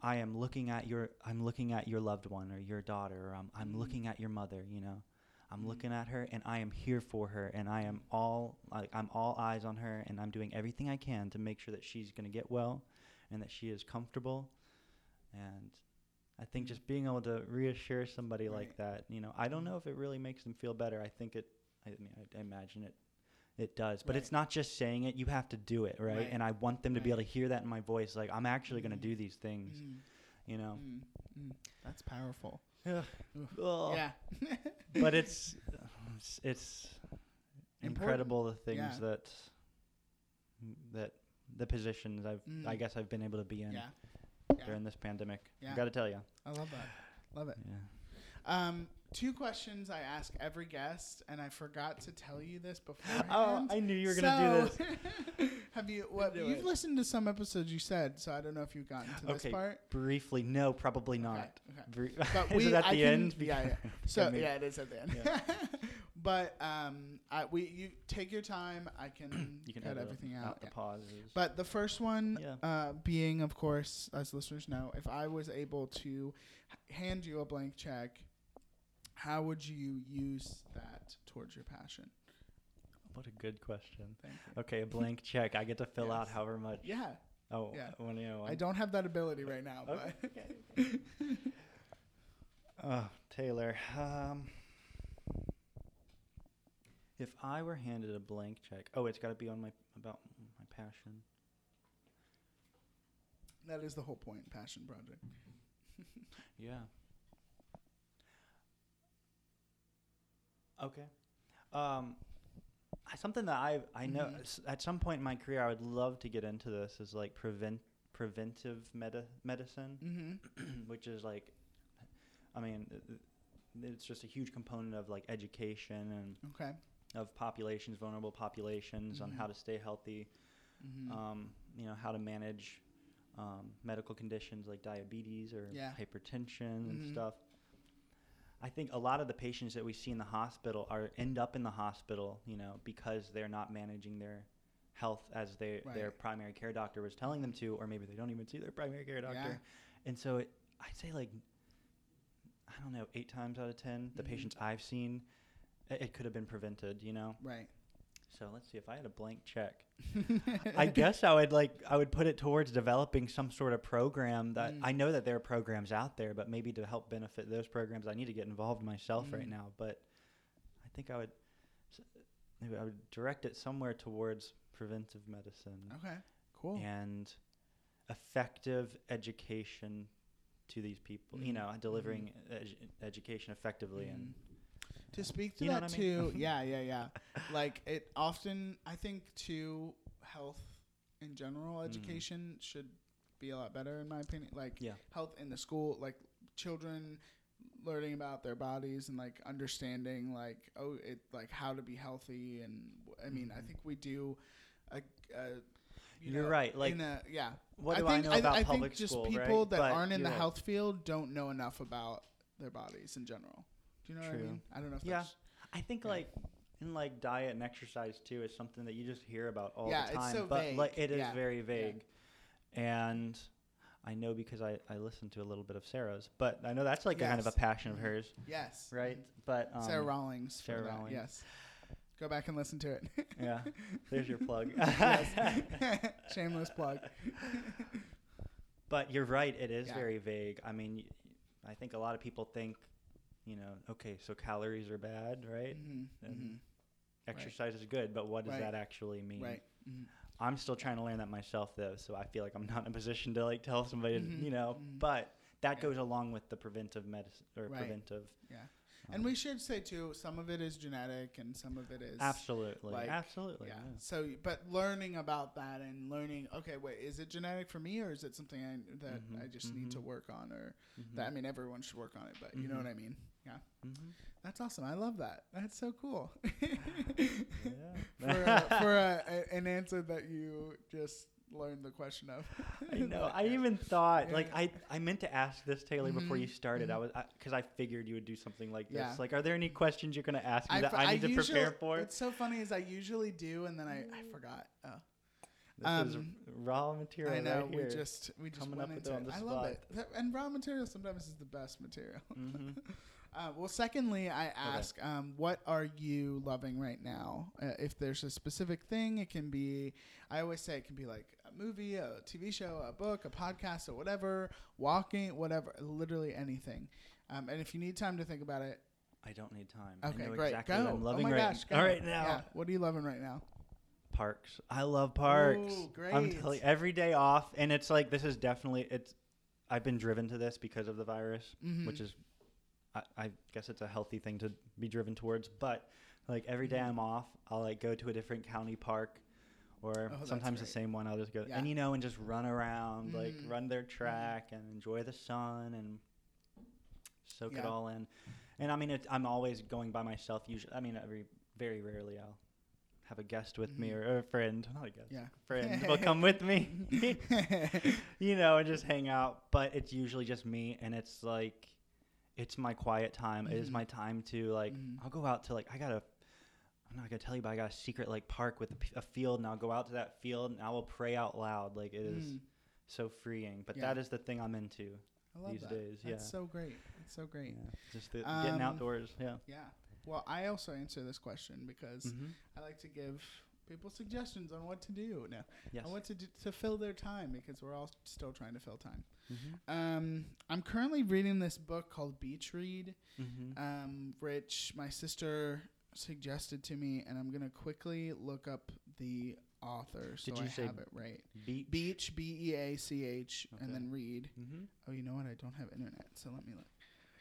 S2: I am looking at your I'm looking at your loved one or your daughter or I'm I'm
S1: Mhm.
S2: looking at your mother, you know. I'm
S1: Mhm.
S2: looking at her and I am here for her and I am all like I'm all eyes on her and I'm doing everything I can to make sure that she's going to get well and that she is comfortable. And I think just being able to reassure somebody like that, you know, I don't know if it really makes them feel better. I think it I mean I, I imagine it it does, but
S1: Right.
S2: it's not just saying it. You have to do it, right?
S1: Right.
S2: And I want them to be able to hear that in my voice. Like I'm actually going
S1: Mhm.
S2: to do these things,
S1: Mhm.
S2: you know.
S1: Mm, mm. That's powerful.
S2: Ugh.
S1: Yeah.
S2: but it's it's, it's incredible the things
S1: Yeah.
S2: that that the positions I've I
S1: Mm.
S2: guess I've been able to be in
S1: yeah.
S2: during this pandemic.
S1: Yeah.
S2: Got to tell you.
S1: I love that. Love it.
S2: Yeah.
S1: Um, two questions I ask every guest, and I forgot to tell you this before.
S2: Oh, I knew you were gonna do this.
S1: this. have you? What you've
S2: it.
S1: listened to some episodes you said, so I don't know if you've gotten to this
S2: Okay,
S1: part.
S2: Briefly, no, probably not.
S1: Okay, okay. But
S2: Is
S1: we-
S2: it at
S1: I
S2: the
S1: can-
S2: end?
S1: yeah, yeah. So yeah, it is at the end.
S2: Yeah.
S1: but um, I, we you take your time. I can,
S2: you can
S1: cut everything out.
S2: the
S1: yeah.
S2: pauses.
S1: But the first one,
S2: Yeah.
S1: uh, being, of course, as listeners know, if I was able to hand you a blank check, how would you use that towards your passion?
S2: what a good question.
S1: Thank you.
S2: Okay, a blank check. I get to fill out however much.
S1: Yeah,
S2: Oh,
S1: Yeah.
S2: when you know.
S1: I don't have that ability right now, but
S2: Okay. Oh, Taylor. Um, if I were handed a blank check, oh, it's got to be on my about my passion.
S1: that is the whole point. Passion project.
S2: Yeah. Okay. Um, something that I I know
S1: Mhm.
S2: at some point in my career I would love to get into this is like prevent preventive meta medicine,
S1: Mm-hmm.
S2: which is like I mean, it's just a huge component of like education and
S1: Okay.
S2: of populations, vulnerable populations, on
S1: Mhm.
S2: how to stay healthy.
S1: Mhm.
S2: Um, you know, how to manage um, medical conditions like diabetes or
S1: Yeah.
S2: hypertension and stuff. I think a lot of the patients that we see in the hospital are end up in the hospital, you know, because they're not managing their health as they, their primary care doctor was telling them to, or maybe they don't even see their primary care doctor. And so it, I'd say like, I don't know, eight times out of 10, the
S1: Mhm.
S2: patients I've seen, it, it could have been prevented, you know?
S1: Right.
S2: So let's see if I had a blank check. I guess I would like I would put it towards developing some sort of program that
S1: Mm.
S2: I know that there are programs out there, but maybe to help benefit those programs, I need to get involved myself right
S1: Mm.
S2: now. But I think I would maybe I would direct it somewhere towards preventive medicine
S1: Okay. Cool.
S2: and effective education to these people. You
S1: Mhm.
S2: know, delivering edu- education effectively and
S1: to speak to
S2: You
S1: that
S2: I mean?
S1: too yeah yeah yeah like it often i think too health in general
S2: Mm.
S1: education should be a lot better in my opinion like
S2: Yeah.
S1: health in the school like children learning about their bodies and like understanding like oh it like how to be healthy and I mean i
S2: Mhm.
S1: think we do a, a you
S2: You're
S1: know,
S2: right, like,
S1: in a, yeah
S2: what do
S1: I
S2: I, know about
S1: I,
S2: public
S1: think just
S2: school,
S1: people
S2: right?
S1: that
S2: But
S1: aren't in the
S2: right.
S1: health field don't know enough about their bodies in general do you know what i mean i don't know if
S2: Yeah.
S1: that's
S2: I think
S1: Yeah.
S2: like in like diet and exercise too is something that you just hear about all
S1: Yeah,
S2: the
S1: it's
S2: time.
S1: so
S2: but like
S1: vague.
S2: it is
S1: Yeah.
S2: very vague. And I know because I, I listened to a little bit of Sarah's, but I know that's like a kind of a passion of hers,
S1: yes
S2: right? But um,
S1: Sarah Rawlings.
S2: Sarah Rawlings.
S1: Yes. Go back and listen to it.
S2: Yeah, there's your plug.
S1: Shameless plug.
S2: But you're right, it is
S1: Yeah.
S2: very vague. I mean, I think a lot of people think, you know, okay, so calories are bad, right?
S1: Mhm,
S2: And
S1: mhm,
S2: Exercise is good, but what does
S1: Right.
S2: that actually mean?
S1: Right. mhm.
S2: I'm still trying to learn that myself though, so I feel like I'm not in a position to like tell somebody,
S1: Mhm,
S2: you know.
S1: mhm.
S2: But that
S1: Yeah.
S2: goes along with the preventive medicine or
S1: Right.
S2: preventive.
S1: Yeah.
S2: um,
S1: And we should say too, some of it is genetic and some of it is
S2: absolutely,
S1: like,
S2: absolutely,
S1: yeah.
S2: yeah.
S1: So, but learning about that and learning, okay, wait, is it genetic for me or is it something I, that
S2: Mhm,
S1: I just need to
S2: mhm.
S1: work on or
S2: Mhm,
S1: that, I mean, everyone should work on it, but you know what I mean? Yeah.
S2: mhm.
S1: That's awesome. I love that. That's so cool.
S2: Yeah.
S1: for a, for a, an answer that you just learned the question of.
S2: I know.
S1: Like,
S2: I even thought like I I meant to ask this Taylor before you started. I
S1: mhm.
S2: was because I, figured you would do something like this.
S1: Yeah.
S2: Like, are there any questions you're gonna ask me
S1: I
S2: that
S1: for-
S2: I need to
S1: usually-
S2: prepare for?
S1: What's so funny is I usually do, and then I, I forgot. Oh,
S2: This is
S1: um,
S2: raw material
S1: I know.
S2: right here.
S1: we just we just
S2: Coming
S1: went
S2: up
S1: into
S2: it
S1: I love it. That- and raw material sometimes is the best material.
S2: Mhm.
S1: Uh, well, secondly, I ask, um, what are you loving right now? Uh, if there's a specific thing, it can be. I always say it can be like a movie, a TV show, a book, a podcast, or whatever. Walking, whatever, literally anything. Um, and if you need time to think about it,
S2: I don't need time.
S1: okay,
S2: I know
S1: great,
S2: exactly
S1: go.
S2: what I'm loving
S1: oh my
S2: right,
S1: gosh, go.
S2: all right now.
S1: Yeah. What are you loving right now?
S2: Parks. I love parks.
S1: Ooh,
S2: I'm
S1: great.
S2: telling every day off, and it's like this is definitely it's. I've been driven to this because of the virus,
S1: Mhm.
S2: which is, I, I guess it's a healthy thing to be driven towards. But like every day
S1: Mhm.
S2: I'm off, I'll like go to a different county park, or
S1: Oh,
S2: sometimes the same one. I'll just go
S1: Yeah.
S2: and you know and just run around, like
S1: Mhm.
S2: run their track and enjoy the sun and soak it all in. And I mean, it, I'm always going by myself. Usually, I mean, every very rarely I'll have a guest with me
S1: Mhm.
S2: or, or a friend, not a guest,
S1: Yeah.
S2: friend will come with me, you know, and just hang out. But it's usually just me, and it's like, it's my quiet time. It is
S1: Mhm.
S2: my time to like.
S1: Mhm.
S2: I'll go out to like I got a. I'm not gonna tell you, but I got a secret like park with a field, and I'll go out to that field and I will pray out loud. Like it is
S1: Mm,
S2: so freeing. But
S1: Yeah.
S2: that is the thing I'm into.
S1: I love
S2: these
S1: that.
S2: days,
S1: That's
S2: yeah.
S1: so great. It's so great.
S2: Yeah, just the,
S1: Um,
S2: getting outdoors. Yeah.
S1: Yeah. Well, I also answer this question because
S2: Mm-hmm.
S1: I like to give people suggestions on what to do now,
S2: Yes.
S1: on what to do to fill their time because we're all still trying to fill time.
S2: mm-hmm.
S1: Um, I'm currently reading this book called Beach Read,
S2: Mm-hmm.
S1: um, which my sister suggested to me, and I'm gonna quickly look up the author so
S2: Did you
S1: I
S2: say
S1: have it right.
S2: Beach.
S1: Beach, B E A C H,
S2: Okay.
S1: and then read.
S2: Mm-hmm.
S1: Oh, you know what? I don't have internet, so let me look.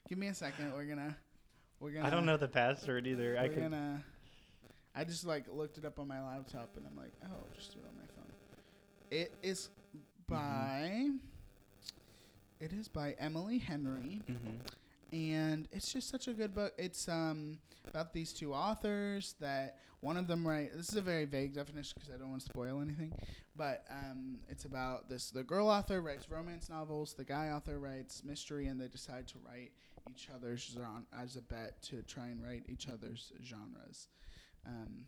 S1: Give me a second. We're gonna. We're gonna.
S2: I don't know the password either. I could.
S1: gonna. I just like looked it up on my laptop, and I'm like, oh, I'll just do it on my phone. It is by. It is by Emily Henry,
S2: Mm-hmm.
S1: and it's just such a good book. It's um about these two authors that one of them write. This is a very vague definition because I don't want to spoil anything, but um it's about this. The girl author writes romance novels. The guy author writes mystery, and they decide to write each other's genre as a bet to try and write each other's genres. Um,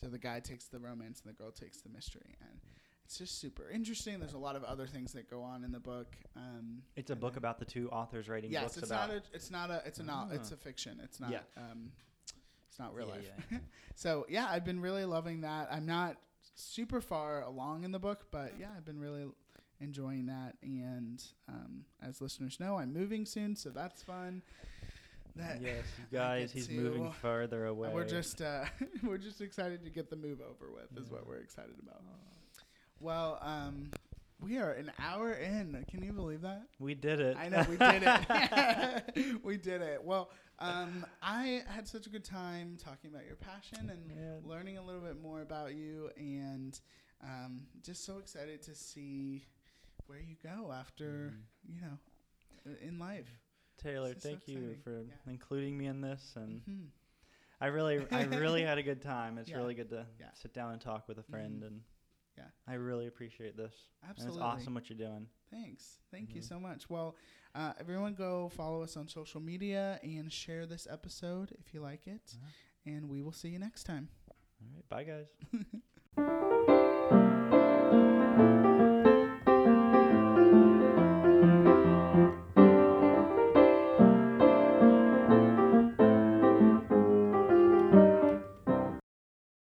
S1: so the guy takes the romance and the girl takes the mystery, and it's just super interesting. There's a lot of other things that go on in the book. Um,
S2: It's a book about the two authors writing
S1: Yes,
S2: books
S1: it's
S2: about.
S1: not a. It's not a. It's a no, It's
S2: Ah.
S1: a fiction. It's not.
S2: Yeah.
S1: Um, it's not real
S2: Yeah,
S1: life.
S2: yeah.
S1: so yeah, I've been really loving that. I'm not super far along in the book, but yeah, I've been really enjoying that. And um, as listeners know, I'm moving soon, so that's fun. That
S2: yes, you guys, he's moving further away.
S1: we're just uh, we're just excited to get the move over with. Is what we're excited about. Well, um, we are an hour in. Can you believe that?
S2: We did it.
S1: I know we did it. we did it. Well, um, I had such a good time talking about your passion and
S2: Yeah.
S1: learning a little bit more about you, and um, just so excited to see where you go after
S2: Mhm.
S1: you know in life.
S2: Taylor,
S1: This is so
S2: thank you for
S1: Yeah.
S2: including me in this, and
S1: hmm
S2: I really, I really had a good time. It's
S1: Yeah.
S2: really good to
S1: Yeah.
S2: sit down and talk with a friend,
S1: Mhm.
S2: and
S1: Yeah.
S2: I really appreciate this.
S1: Absolutely.
S2: And it's awesome what you're doing.
S1: Thanks. Thank you
S2: Mhm.
S1: so much. Well, uh, everyone go follow us on social media and share this episode if you like it.
S2: Uh-huh.
S1: And we will see you next time.
S2: All right, bye guys.